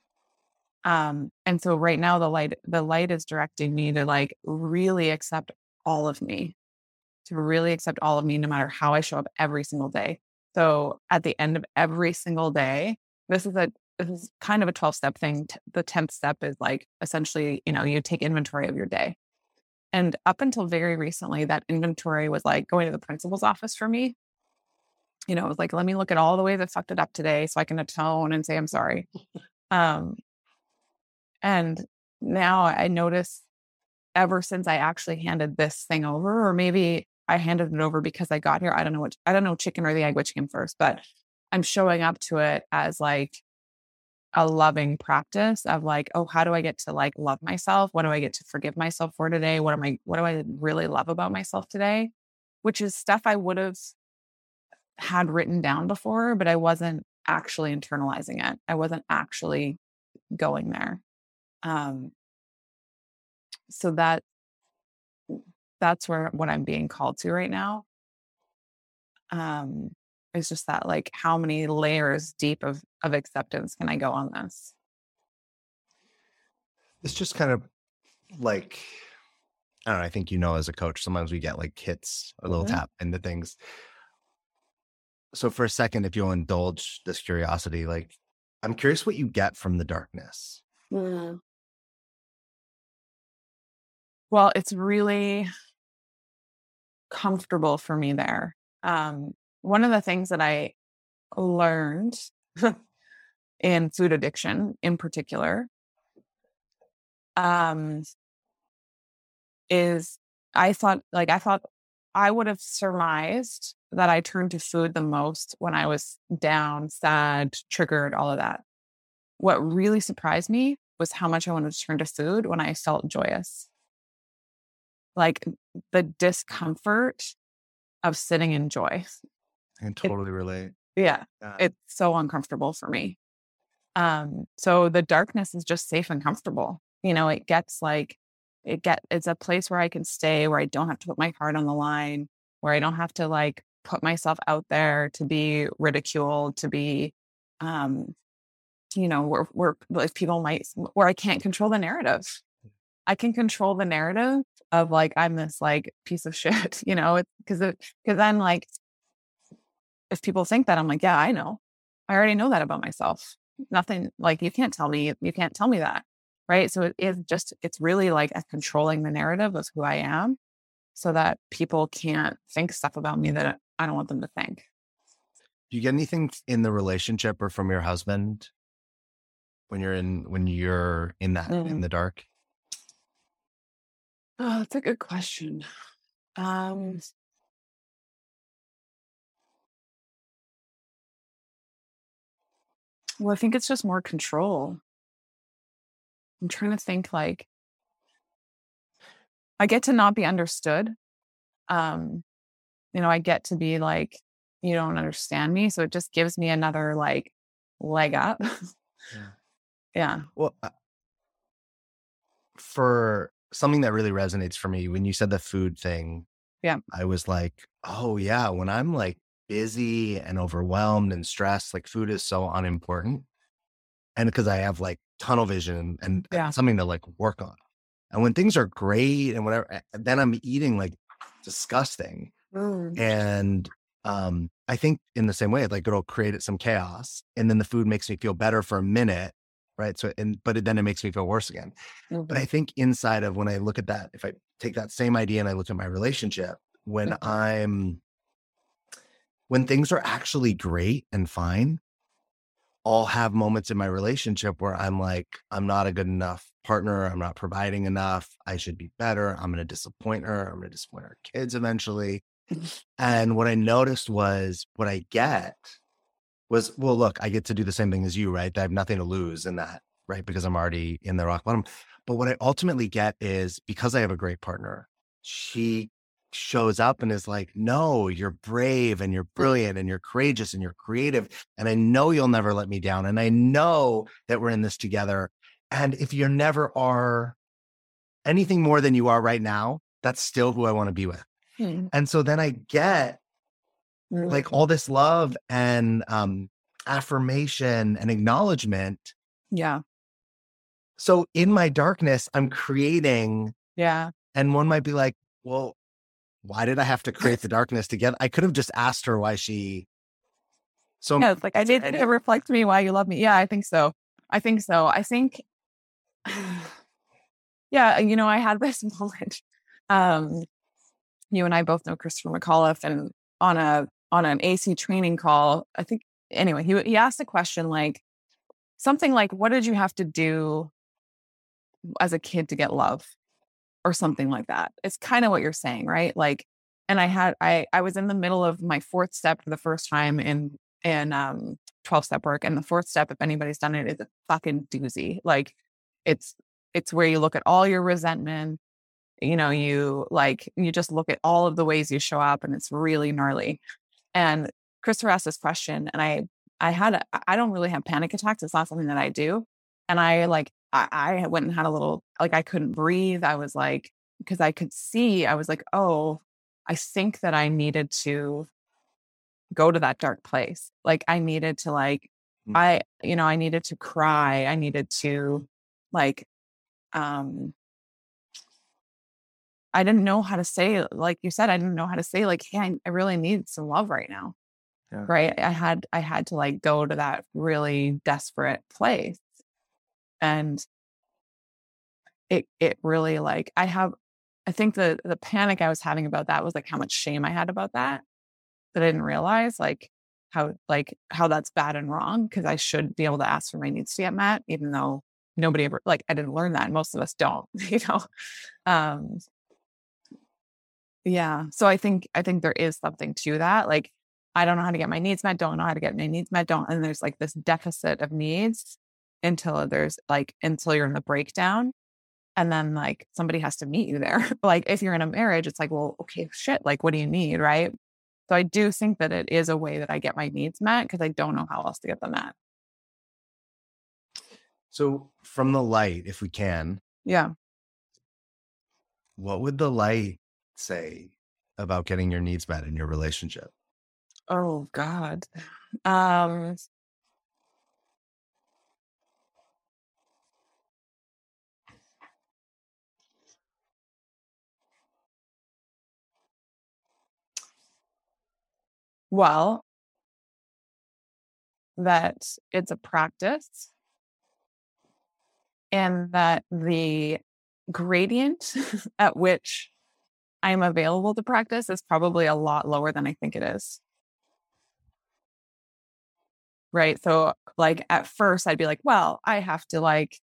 Um, and so right now the light, the light is directing me to like really accept all of me, to really accept all of me, no matter how I show up every single day. So at the end of every single day, this is a this is kind of a 12 step thing. The 10th step is like essentially, you know, you take inventory of your day. And up until very recently, that inventory was like going to the principal's office for me you know, it was like, let me look at all the ways I fucked it up today so I can atone and say I'm sorry. um, and now I notice ever since I actually handed this thing over, or maybe I handed it over because I got here. I don't know what I don't know chicken or the egg which came first, but I'm showing up to it as like a loving practice of like, oh, how do I get to like love myself? What do I get to forgive myself for today? What am I what do I really love about myself today? Which is stuff I would have had written down before, but I wasn't actually internalizing it. I wasn't actually going there. Um, so that that's where what I'm being called to right now. Um, it's just that like how many layers deep of of acceptance can I go on this? It's just kind of like I don't know. I think you know, as a coach, sometimes we get like hits, a little mm-hmm. tap into things. So, for a second, if you'll indulge this curiosity, like I'm curious what you get from the darkness. Mm. Well, it's really comfortable for me there. Um, one of the things that I learned in food addiction, in particular, um, is I thought like I thought I would have surmised that I turned to food the most when I was down, sad, triggered, all of that. What really surprised me was how much I wanted to turn to food when I felt joyous. Like the discomfort of sitting in joy. I can totally it, relate. Yeah, yeah. It's so uncomfortable for me. Um, so the darkness is just safe and comfortable. You know, it gets like it get it's a place where I can stay, where I don't have to put my heart on the line, where I don't have to like put myself out there to be ridiculed, to be, um, you know, where where if people might where I can't control the narrative. I can control the narrative of like I'm this like piece of shit, you know, because because then like if people think that I'm like, yeah, I know, I already know that about myself. Nothing like you can't tell me you can't tell me that right? So it is just it's really like controlling the narrative of who i am so that people can't think stuff about me that i don't want them to think. Do you get anything in the relationship or from your husband? When you're in when you're in that mm. in the dark? Oh that's a good question. Um well i think it's just more control I'm trying to think like I get to not be understood. Um, you know, I get to be like, you don't understand me. So it just gives me another like leg up. yeah. yeah. Well, uh, for something that really resonates for me, when you said the food thing, yeah, I was like, oh, yeah, when I'm like busy and overwhelmed and stressed, like food is so unimportant. And because I have like tunnel vision and, yeah. something to like work on. And when things are great and whatever, then I'm eating like disgusting. Mm. And um, I think in the same way, like it'll create some chaos, and then the food makes me feel better for a minute, right? So, and but then it makes me feel worse again. Mm-hmm. But I think inside of when I look at that, if I take that same idea and I look at my relationship, when mm-hmm. I'm when things are actually great and fine, all have moments in my relationship where I'm like, I'm not a good enough partner. I'm not providing enough. I should be better. I'm going to disappoint her. I'm going to disappoint our kids eventually. and what I noticed was what I get was, well, look, I get to do the same thing as you, right? I have nothing to lose in that, right? Because I'm already in the rock bottom. But what I ultimately get is because I have a great partner, she shows up and is like, no, you're brave and you're brilliant and you're courageous and you're creative. And I know you'll never let me down. And I know that we're in this together. And if you never are anything more than you are right now, that's still who I want to be with. Hmm. And so then I get like all this love and um, affirmation and acknowledgement. Yeah. So in my darkness, I'm creating. Yeah. And one might be like, well, why did I have to create the darkness to get? I could have just asked her why she. So yeah, it's like I did it reflect me why you love me. Yeah, I think so. I think so. I think, yeah, you know, I had this moment. Um, you and I both know Christopher McAuliffe, and on a on an AC training call, I think anyway, he he asked a question like something like, "What did you have to do as a kid to get love?" Or something like that. It's kind of what you're saying, right? Like, and I had I I was in the middle of my fourth step for the first time in in um 12 step work. And the fourth step, if anybody's done it, is a fucking doozy. Like it's it's where you look at all your resentment. You know, you like you just look at all of the ways you show up and it's really gnarly. And Christopher asked this question and I I had a, I don't really have panic attacks. It's not something that I do. And I like I, I went and had a little like I couldn't breathe. I was like because I could see, I was like, oh, I think that I needed to go to that dark place. Like I needed to like mm-hmm. I you know, I needed to cry. I needed to like um I didn't know how to say, like you said, I didn't know how to say, like, hey, I, I really need some love right now. Yeah. Right. I had, I had to like go to that really desperate place. And it, it really like, I have, I think the, the panic I was having about that was like how much shame I had about that, that I didn't realize like how, like how that's bad and wrong. Cause I should be able to ask for my needs to get met, even though nobody ever, like, I didn't learn that. Most of us don't, you know? Um, yeah. So I think I think there is something to that. Like I don't know how to get my needs met, don't know how to get my needs met, don't and there's like this deficit of needs until there's like until you're in the breakdown. And then like somebody has to meet you there. like if you're in a marriage, it's like, well, okay, shit, like what do you need? Right. So I do think that it is a way that I get my needs met because I don't know how else to get them met. So from the light, if we can. Yeah. What would the light say about getting your needs met in your relationship? Oh God. Um Well, that it's a practice and that the gradient at which I'm available to practice is probably a lot lower than I think it is. Right. So, like, at first, I'd be like, well, I have to like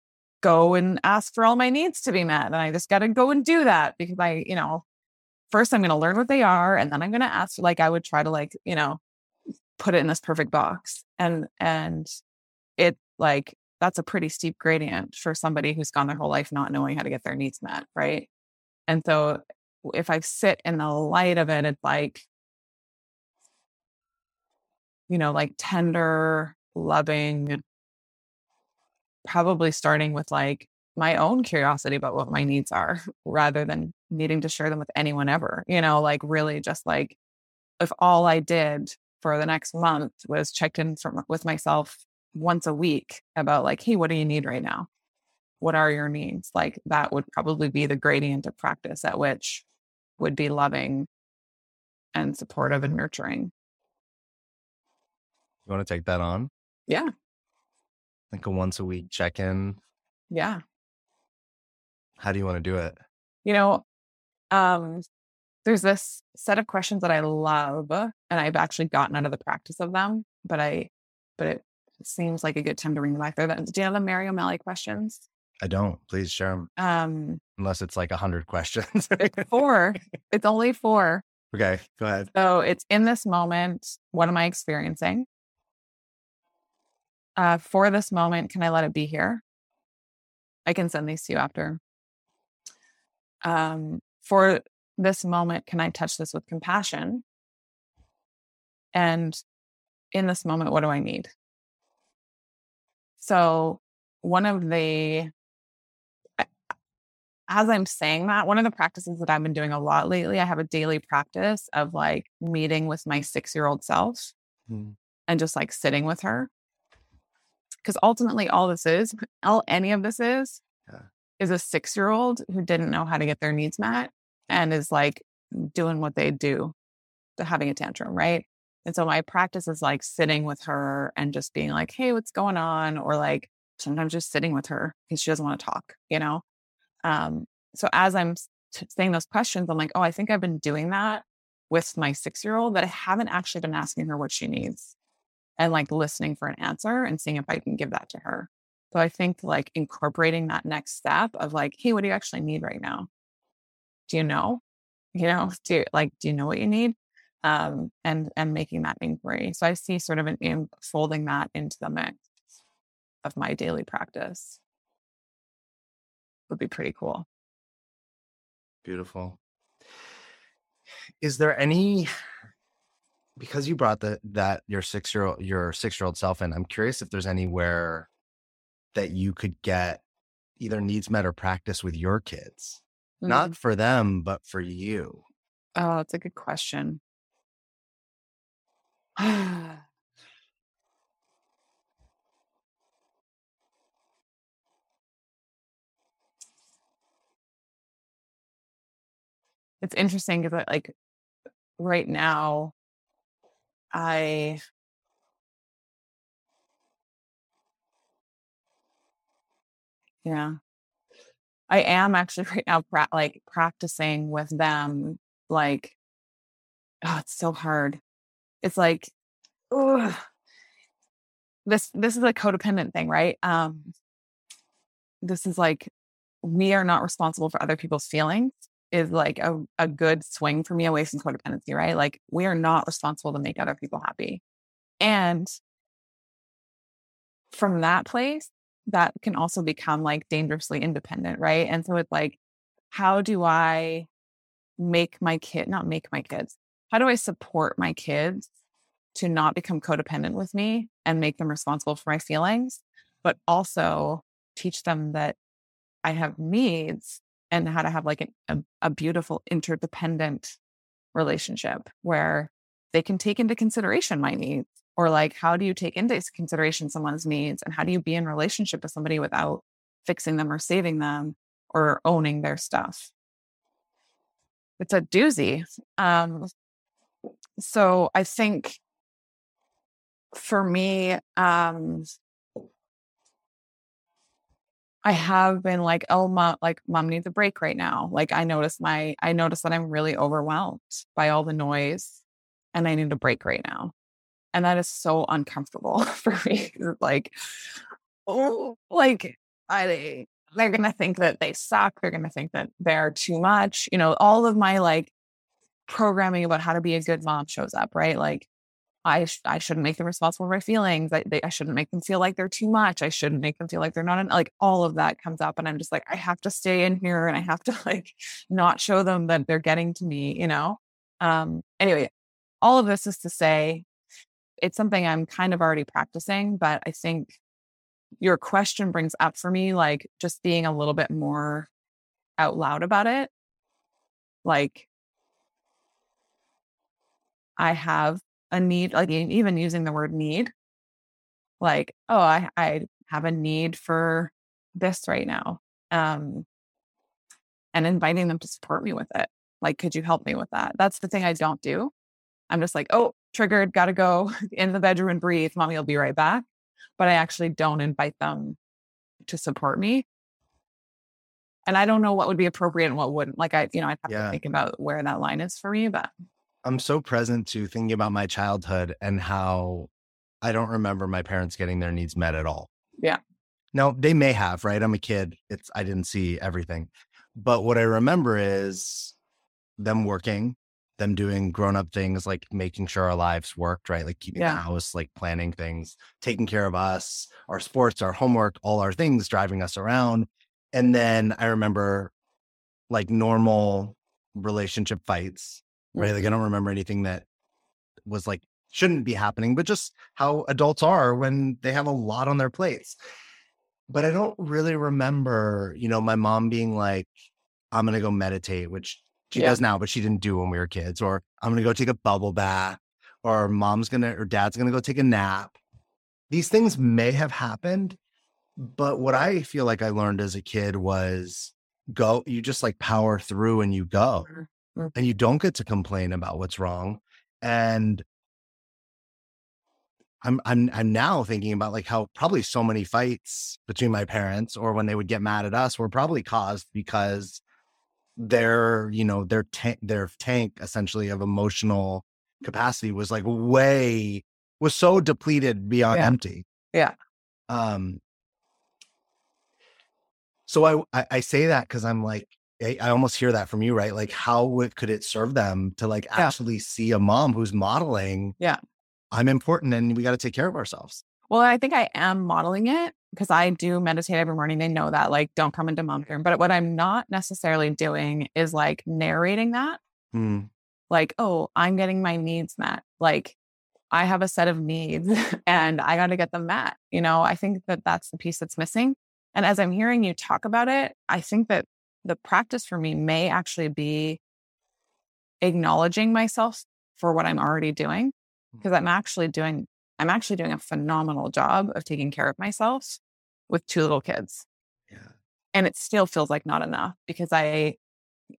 go and ask for all my needs to be met. And I just got to go and do that because I, you know, first I'm going to learn what they are. And then I'm going to ask, like, I would try to, like, you know, put it in this perfect box. And, and it like, that's a pretty steep gradient for somebody who's gone their whole life not knowing how to get their needs met. Right. And so if I sit in the light of it, it's like, you know, like tender, loving, probably starting with like my own curiosity about what my needs are rather than needing to share them with anyone ever, you know, like really just like if all I did for the next month was checked in from, with myself once a week about like, hey, what do you need right now? What are your needs? Like that would probably be the gradient of practice at which would be loving and supportive and nurturing. You want to take that on? Yeah. Like a once a week check in? Yeah. How do you want to do it? You know, um, there's this set of questions that I love, and I've actually gotten out of the practice of them, but I, but it seems like a good time to ring them back there. Do you have the Mary O'Malley questions? I don't. Please share them. Um, Unless it's like a hundred questions. it's four. It's only four. Okay, go ahead. So it's in this moment. What am I experiencing? Uh, for this moment, can I let it be here? I can send these to you after. Um, for this moment, can I touch this with compassion? And in this moment, what do I need? So, one of the as I'm saying that, one of the practices that I've been doing a lot lately, I have a daily practice of like meeting with my six year old self mm. and just like sitting with her. Because ultimately, all this is, all any of this is, yeah. Is a six year old who didn't know how to get their needs met and is like doing what they do having a tantrum, right? And so my practice is like sitting with her and just being like, hey, what's going on? Or like sometimes just sitting with her because she doesn't want to talk, you know? Um, so as I'm t- saying those questions, I'm like, oh, I think I've been doing that with my six year old, but I haven't actually been asking her what she needs and like listening for an answer and seeing if I can give that to her. So I think like incorporating that next step of like, hey, what do you actually need right now? Do you know? You know, do you, like, do you know what you need? Um, and and making that inquiry. So I see sort of an in, folding that into the mix of my daily practice would be pretty cool. Beautiful. Is there any because you brought the that your six year old your six year old self in, I'm curious if there's anywhere that you could get either needs met or practice with your kids, Mm. not for them, but for you. Oh, that's a good question. it's interesting because like right now I yeah. I am actually right now pra- like practicing with them like oh it's so hard. It's like ugh. this this is a codependent thing, right? Um this is like we are not responsible for other people's feelings is like a, a good swing for me away from codependency, right? Like we are not responsible to make other people happy. And from that place, that can also become like dangerously independent, right? And so it's like, how do I make my kid, not make my kids, how do I support my kids to not become codependent with me and make them responsible for my feelings, but also teach them that I have needs and how to have like an, a, a beautiful interdependent relationship where they can take into consideration my needs or like how do you take into consideration someone's needs and how do you be in relationship with somebody without fixing them or saving them or owning their stuff it's a doozy um so i think for me um I have been like, oh, mom, like mom needs a break right now. Like I notice my, I notice that I'm really overwhelmed by all the noise and I need a break right now. And that is so uncomfortable for me. like, oh, like I, they're to think that they suck. They're to think that they're too much. You know, all of my like programming about how to be a good mom shows up, right? Like I sh- I shouldn't make them responsible for my feelings. I, they, I shouldn't make them feel like they're too much. I shouldn't make them feel like they're not en- like all of that comes up, and I'm just like I have to stay in here and I have to like not show them that they're getting to me, you know. Um. Anyway, all of this is to say, it's something I'm kind of already practicing, but I think your question brings up for me like just being a little bit more out loud about it, like. I have a need, like even using the word need, like, oh, I, I have a need for this right now. Um, and inviting them to support me with it. Like, could you help me with that? That's the thing I don't do. I'm just like, oh, triggered, gotta go in the bedroom and breathe. Mommy will be right back. But I actually don't invite them to support me. And I don't know what would be appropriate and what wouldn't. Like I, you know, I'd have Yeah. to think about where that line is for me. But I'm so present to thinking about my childhood and how I don't remember my parents getting their needs met at all. Yeah. Now they may have, right? I'm a kid. It's I didn't see everything. But what I remember is them working, them doing grown-up things like making sure our lives worked, right? Like keeping Yeah. the house, like planning things, taking care of us, our sports, our homework, all our things, driving us around. And then I remember like normal relationship fights, right? Like I don't remember anything that was like shouldn't be happening, but just how adults are when they have a lot on their plates. But I don't really remember, you know, my mom being like, I'm going to go meditate, which she Yeah. does now, but she didn't do when we were kids, or I'm going to go take a bubble bath, or mom's going to, or dad's going to go take a nap. These things may have happened, but what I feel like I learned as a kid was go, you just like power through and you go Mhm. and you don't get to complain about what's wrong. And I'm I'm I'm now thinking about like how probably so many fights between my parents or when they would get mad at us were probably caused because their you know their tank their tank essentially of emotional capacity was like way was so depleted beyond Yeah. empty. Yeah. Um. So I I, I say that because I'm like I, I almost hear that from you, right? Like how would could it serve them to like Yeah. actually see a mom who's modeling? Yeah. I'm important and we got to take care of ourselves. Well, I think I am modeling it because I do meditate every morning. They know that, like, don't come into mom room. But what I'm not necessarily doing is like narrating that. Hmm. like, oh, I'm getting my needs met. Like, I have a set of needs and I got to get them met. You know, I think that that's the piece that's missing. And as I'm hearing you talk about it, I think that the practice for me may actually be acknowledging myself for what I'm already doing because I'm actually doing I'm actually doing a phenomenal job of taking care of myself with two little kids. Yeah. And it still feels like not enough because I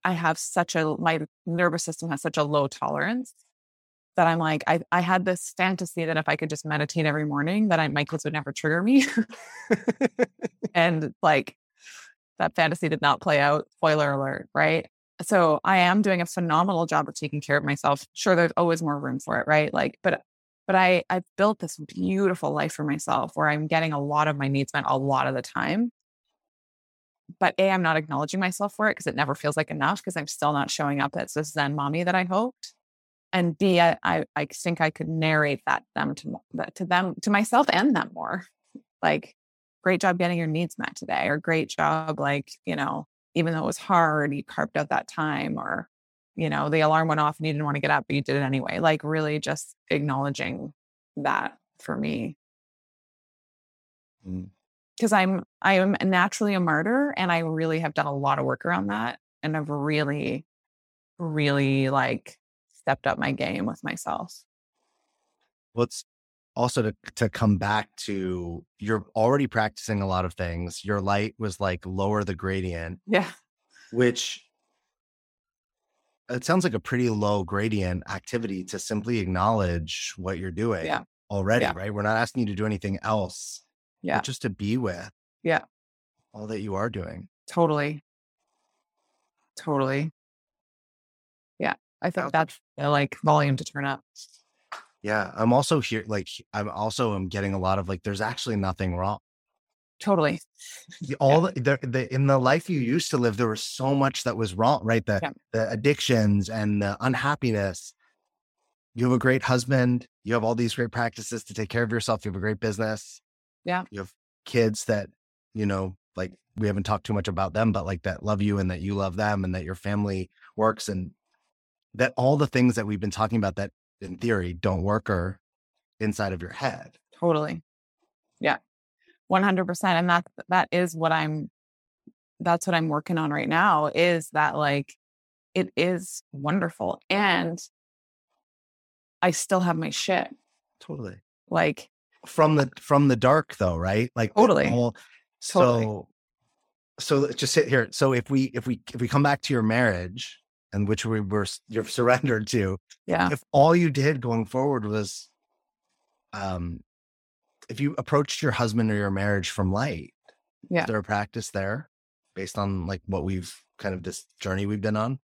I have such a my nervous system has such a low tolerance that I'm like I I had this fantasy that if I could just meditate every morning that I my kids would never trigger me. and like that fantasy did not play out. Spoiler alert, right? So I am doing a phenomenal job of taking care of myself. Sure, there's always more room for it, right? Like, but but I I've built this beautiful life for myself where I'm getting a lot of my needs met a lot of the time. But A, I'm not acknowledging myself for it because it never feels like enough because I'm still not showing up as this Zen mommy that I hoped. And B, I, I, I think I could narrate that them to to them to myself and them more. Like, great job getting your needs met today, or great job, like, you know, even though it was hard, you carved out that time, or you know, the alarm went off and you didn't want to get up, but you did it anyway. Like really just acknowledging that for me. Because mm. I'm I am naturally a martyr and I really have done a lot of work around that. And I've really, really like stepped up my game with myself. Well, it's also to to come back to you're already practicing a lot of things. Your light was like lower the gradient. Yeah. Which it sounds like a pretty low gradient activity to simply acknowledge what you're doing yeah. already, yeah. right? We're not asking you to do anything else. Yeah. just to be with. Yeah. All that you are doing. Totally. Totally. Yeah. I think that's like volume to turn up. Yeah. I'm also here, like, I'm also am getting a lot of like, there's actually nothing wrong. Totally. All yeah. the, the, in the life you used to live, there was so much that was wrong, right? The yeah. the addictions and the unhappiness. You have a great husband. You have all these great practices to take care of yourself. You have a great business. Yeah. You have kids that, you know, like we haven't talked too much about them, but like that love you and that you love them and that your family works and that all the things that we've been talking about that in theory don't work are inside of your head. Totally. Yeah. 100% and that that is what i'm that's what i'm working on right now is that like it is wonderful and i still have my shit. Totally. Like from the from the dark though right? Like totally. whole, so totally. so let's just sit here. So if we if we if we come back to your marriage and which we were you're surrendered to yeah. if all you did going forward was um if you approached your husband or your marriage from light, yeah, is there a practice there based on like what we've kind of this journey we've been on?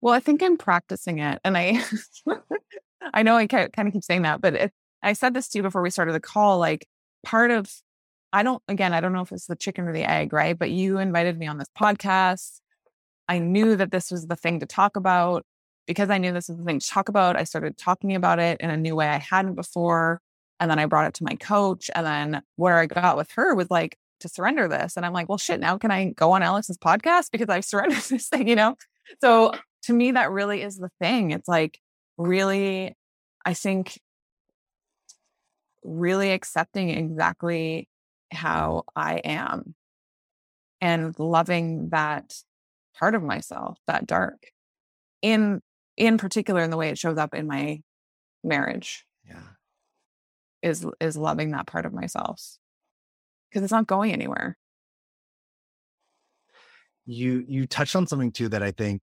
Well, I think I'm practicing it, and I, I know I kind of keep saying that, but it, I said this to you before we started the call. Like part of, I don't again, I don't know if it's the chicken or the egg, right? But you invited me on this podcast. I knew that this was the thing to talk about because I knew this was the thing to talk about. I started talking about it in a new way I hadn't before. And then I brought it to my coach. And then where I got with her was like to surrender this. And I'm like, well, shit, now can I go on Alex's podcast because I've surrendered this thing, you know? So to me, that really is the thing. It's like really, I think, really accepting exactly how I am and loving that part of myself, that dark, in in particular in the way it shows up in my marriage. Yeah is is loving that part of myself because it's not going anywhere you you touched on something too that i think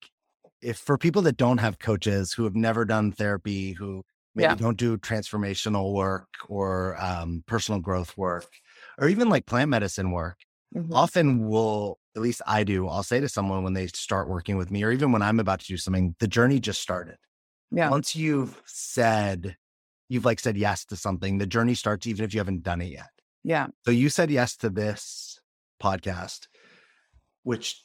if for people that don't have coaches who have never done therapy who maybe yeah. don't do transformational work or um, personal growth work or even like plant medicine work mm-hmm. often will at least i do i'll say to someone when they start working with me or even when i'm about to do something the journey just started yeah once you've said you've like said yes to something. The journey starts even if you haven't done it yet. Yeah. So you said yes to this podcast, which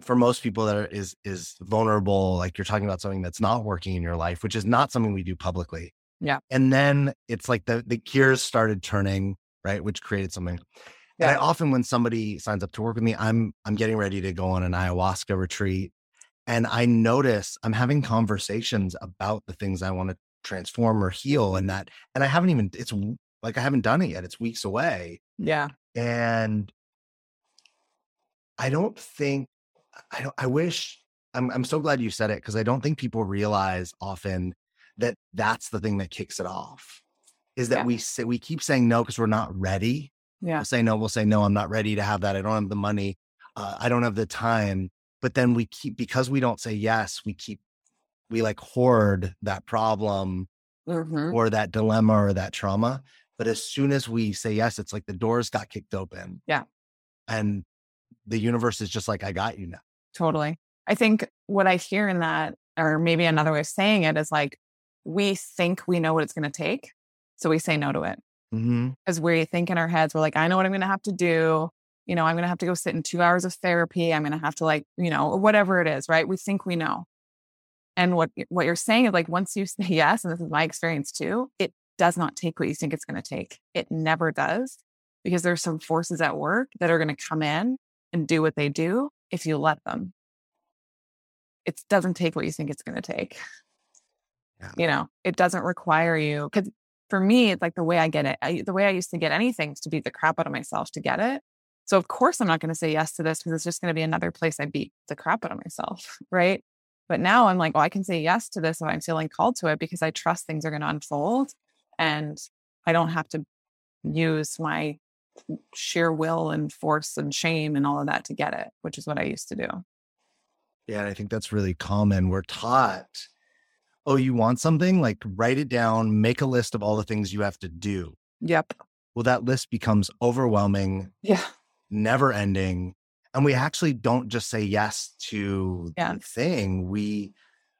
for most people that are, is is vulnerable. Like you're talking about something that's not working in your life, which is not something we do publicly. Yeah. And then it's like the the gears started turning, right, which created something. Yeah. And I often, when somebody signs up to work with me, I'm I'm getting ready to go on an ayahuasca retreat, And I notice I'm having conversations about the things I want to transform or heal and that, and I haven't even, it's like I haven't done it yet. It's weeks away. Yeah. And I don't think, I don't, I wish, I'm, I'm so glad you said it because I don't think people realize often that that's the thing that kicks it off is that Yeah. we say, we keep saying no because we're not ready. Yeah. We'll say no, we'll say no, I'm not ready to have that. I don't have the money. Uh, I don't have the time. But then we keep, because we don't say yes, we keep, we like hoard that problem Mhm. or that dilemma or that trauma. But as soon as we say yes, it's like the doors got kicked open. Yeah. And the universe is just like, I got you now. Totally. I think what I hear in that, or maybe another way of saying it is like, we think we know what it's going to take. So we say no to it Mm-hmm. because we think in our heads, we're like, I know what I'm going to have to do. You know, I'm going to have to go sit in two hours of therapy. I'm going to have to like, you know, whatever it is, right? We think we know. And what what you're saying is like once you say yes, and this is my experience too, it does not take what you think it's going to take. It never does because there's some forces at work that are going to come in and do what they do if you let them. It doesn't take what you think it's going to take. Yeah. You know, it doesn't require you because for me, it's like the way I get it. I, the way I used to get anything is to beat the crap out of myself to get it. So of course I'm not going to say yes to this because it's just going to be another place I beat the crap out of myself, right? But now I'm like, well, I can say yes to this if I'm feeling called to it because I trust things are going to unfold, and I don't have to use my sheer will and force and shame and all of that to get it, which is what I used to do. Yeah. And I think that's really common. We're taught, oh, you want something? Like write it down, make a list of all the things you have to do. Yep. Well, that list becomes overwhelming, Yeah. never ending. And we actually don't just say yes to Yeah. the thing. We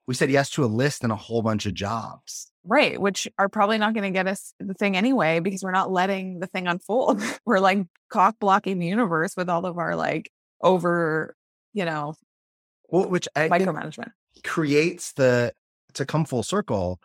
we said yes to a list and a whole bunch of jobs. Right. Which are probably not going to get us the thing anyway because we're not letting the thing unfold. we're like cock blocking the universe with all of our like over, you know, Well, which I micromanagement. creates the to come full circle.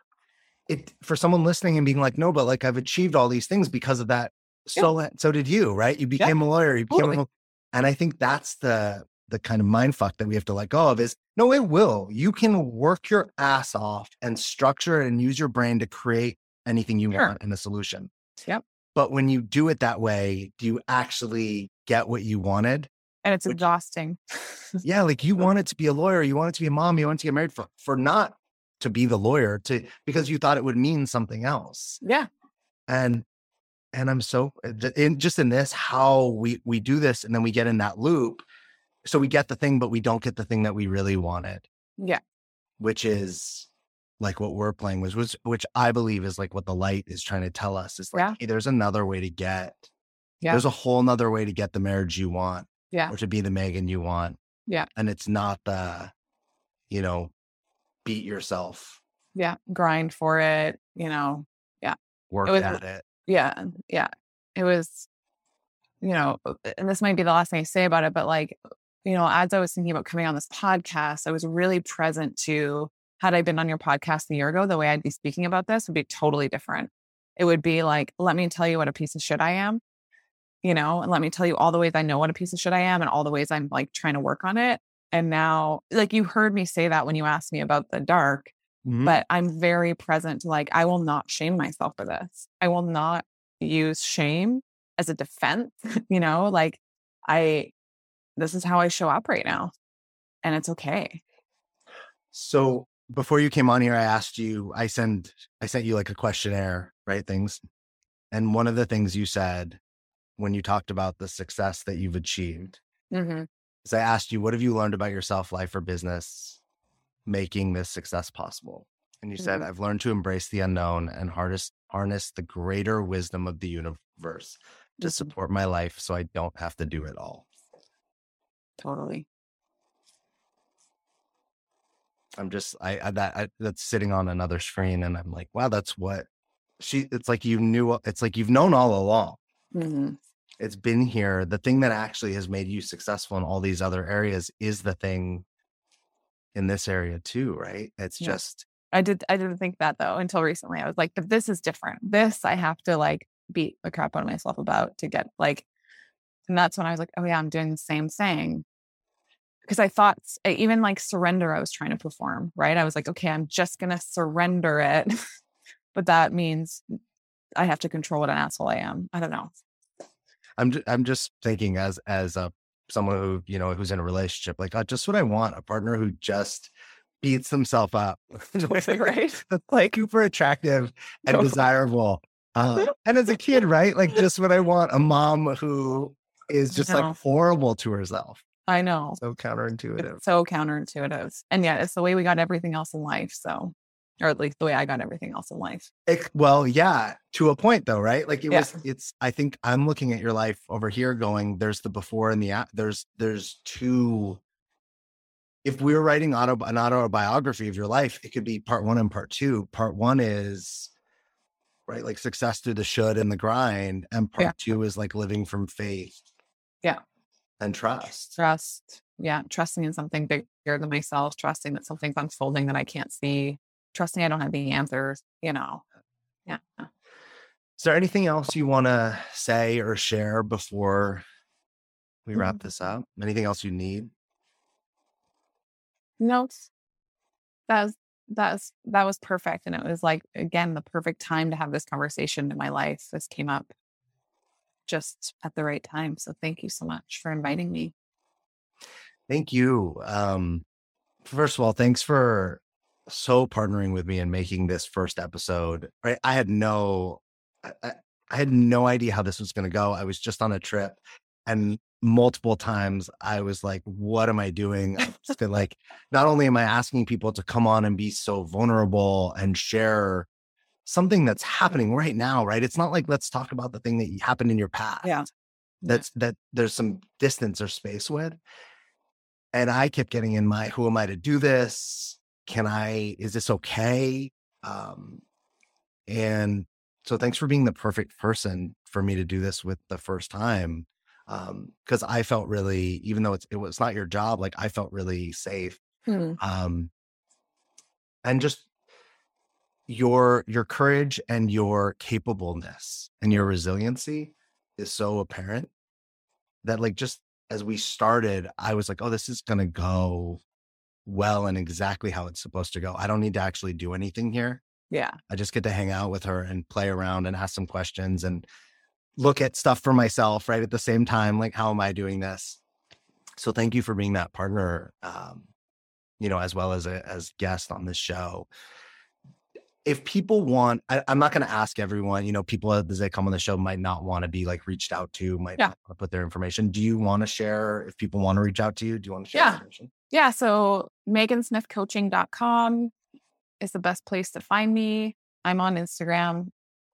It for someone listening and being like, no, but like I've achieved all these things because of that. So uh, so did you, right? You became a lawyer. You became totally. a, and I think that's the the kind of mind fuck that we have to let go of is no, it will. You can work your ass off and structure it and use your brain to create anything you Sure. want in a solution. Yep. But when you do it that way, do you actually get what you wanted? And it's Which- exhausting. Yeah, like you wanted to be a lawyer, you wanted to be a mom, you wanted to get married for for not to be the lawyer, to because you thought it would mean something else. yeah. And and I'm so uh, in just in this how we we do this and then we get in that loop. So we get the thing, but we don't get the thing that we really wanted, Yeah. which is like what we're playing with, which which I believe is like what the light is trying to tell us is like, Yeah. hey, there's another way to get. Yeah. There's a whole nother way to get the marriage you want Yeah. or to be the Meghan you want. Yeah. And it's not the, you know, beat yourself, Yeah. Grind for it, you know. Yeah. Work was- at it. Yeah. Yeah. It was, you know, uh, and this might be the last thing I say about it, but like, you know, as I was thinking about coming on this podcast, I was really present to had I been on your podcast a year ago, the way I'd be speaking about this would be totally different. It would be like, let me tell you what a piece of shit I am, you know, and let me tell you all the ways I know what a piece of shit I am and all the ways I'm like trying to work on it. And now, like you heard me say that when you asked me about the dark, Mhm. but I'm very present to like, I will not shame myself for this. I will not use shame as a defense, you know, like I, this is how I show up right now. And it's okay. So before you came on here, I asked you, I send I sent you like a questionnaire, right? Things. And one of the things you said when you talked about the success that you've achieved Mm-hmm. is I asked you, what have you learned about yourself, life, or business making this success possible? And you said, Mhm. I've learned to embrace the unknown and harness harness the greater wisdom of the universe to Mhm. support my life so I don't have to do it all. Totally. I'm just I, I that I, that's sitting on another screen and I'm like, wow, that's what she it's like you knew it's like you've known all along. Mm-hmm. It's been here. The thing that actually has made you successful in all these other areas is the thing in this area too, right? It's Yeah. just I did, I didn't think that though until recently. I was like, but this is different. This I have to like beat the crap out of myself about to get like, and that's when I was like, oh yeah, I'm doing the same thing. because I thought even like surrender, I was trying to perform, right? I was like, okay, I'm just going to surrender it. but that means I have to control what an asshole I am. I don't know. I'm just, I'm just thinking as as a someone who you know who's in a relationship, like uh, just what I want a partner who just beats himself up, right? like super attractive and desirable. Uh, and as a kid, right? Like just what I want a mom who is just like horrible to herself. I know. So counterintuitive. It's so counterintuitive. And yet it's the way we got everything else in life. So, or at least the way I got everything else in life. It, well, yeah, to a point though, right? Like it yeah. was, it's, I think I'm looking at your life over here going, there's the before and the, there's, there's two. If we were writing auto, an autobiography of your life, it could be part one and part two. Part one is, right, like success through the should and the grind. And part yeah. two is like living from faith. Yeah and trust. Trust. Yeah. Trusting in something bigger than myself, trusting that something's unfolding that I can't see, trusting I don't have the answers, you know. Yeah. Is there anything else you want to say or share before we wrap mm-hmm. this up? Anything else you need? No. That was that was that was perfect. And it was like again the perfect time to have this conversation in my life. This came up just at the right time. So thank you so much for inviting me. Thank you. Um, first of all, thanks for so partnering with me and making this first episode. Right, I had no, I, I had no idea how this was going to go. I was just on a trip, and multiple times I was like, "What am I doing?" like, not only am I asking people to come on and be so vulnerable and share something that's happening right now, right? It's not like let's talk about the thing that happened in your past. Yeah. That's that there's some distance or space with. And I kept getting in my who am I to do this? Can I is this okay? Um and so thanks for being the perfect person for me to do this with the first time. Um, because I felt really, even though it's it was not your job, like I felt really safe. Hmm. Um and just your your courage and your capableness and your resiliency is so apparent that like just as we started i was like oh this is going to go well and exactly how it's supposed to go. I don't need to actually do anything here. Yeah. I just get to hang out with her and play around and ask some questions and look at stuff for myself right at the same time like how am i doing this? So thank you for being that partner um you know as well as a as guest on this show if people want, I, am not going to ask everyone, you know, people as they come on the show might not want to be like reached out to, might yeah. not put their information. Do you want to share if people want to reach out to you? Do you want to share yeah. information? Yeah. So meghansmithcoaching.com is the best place to find me. I'm on Instagram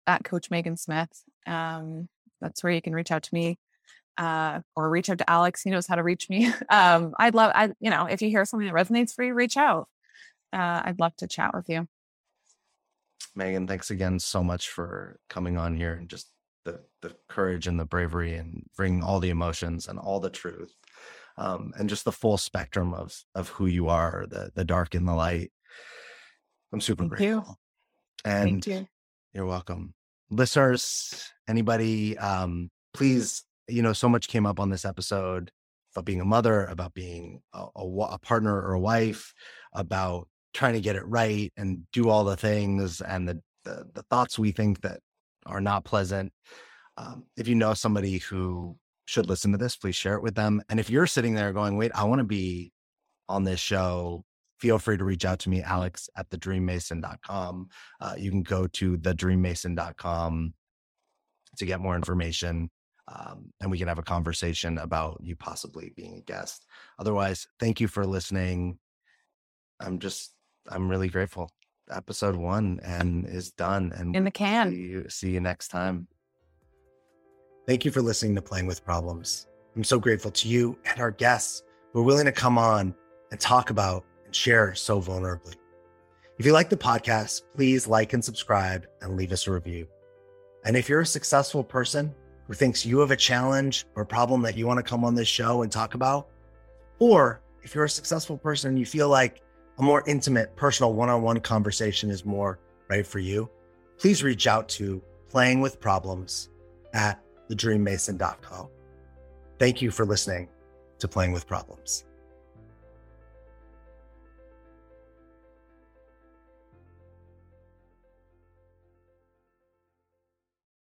at Coach Meghan Smith. Um, that's where you can reach out to me. Uh, or reach out to Alex. He knows how to reach me. Um, I'd love, I, you know, if you hear something that resonates for you, reach out. Uh, I'd love to chat with you. Meghan, thanks again so much for coming on here and just the the courage and the bravery and bringing all the emotions and all the truth, um, and just the full spectrum of of who you are, the the dark and the light. I'm super Thank grateful. You. And Thank you. you're welcome, listeners. Anybody, um, please. You know, so much came up on this episode about being a mother, about being a, a, a partner or a wife, about trying to get it right and do all the things and the the, the thoughts we think that are not pleasant. Um, if you know somebody who should listen to this, please share it with them. And if you're sitting there going, wait, I want to be on this show, feel free to reach out to me, Alex at thedreammason.com. Uh, you can go to thedreammason.com to get more information. Um, and we can have a conversation about you possibly being a guest. Otherwise, thank you for listening. I'm just I'm really grateful. Episode one and is done. And in the can. See you, see you next time. Thank you for listening to Playing with Problems. I'm so grateful to you and our guests who are willing to come on and talk about and share so vulnerably. If you like the podcast, please like and subscribe and leave us a review. And if you're a successful person who thinks you have a challenge or problem that you want to come on this show and talk about, or if you're a successful person and you feel like a more intimate, personal one on one conversation is more right for you, please reach out to playing with problems at thedreammason.com. Thank you for listening to Playing with Problems.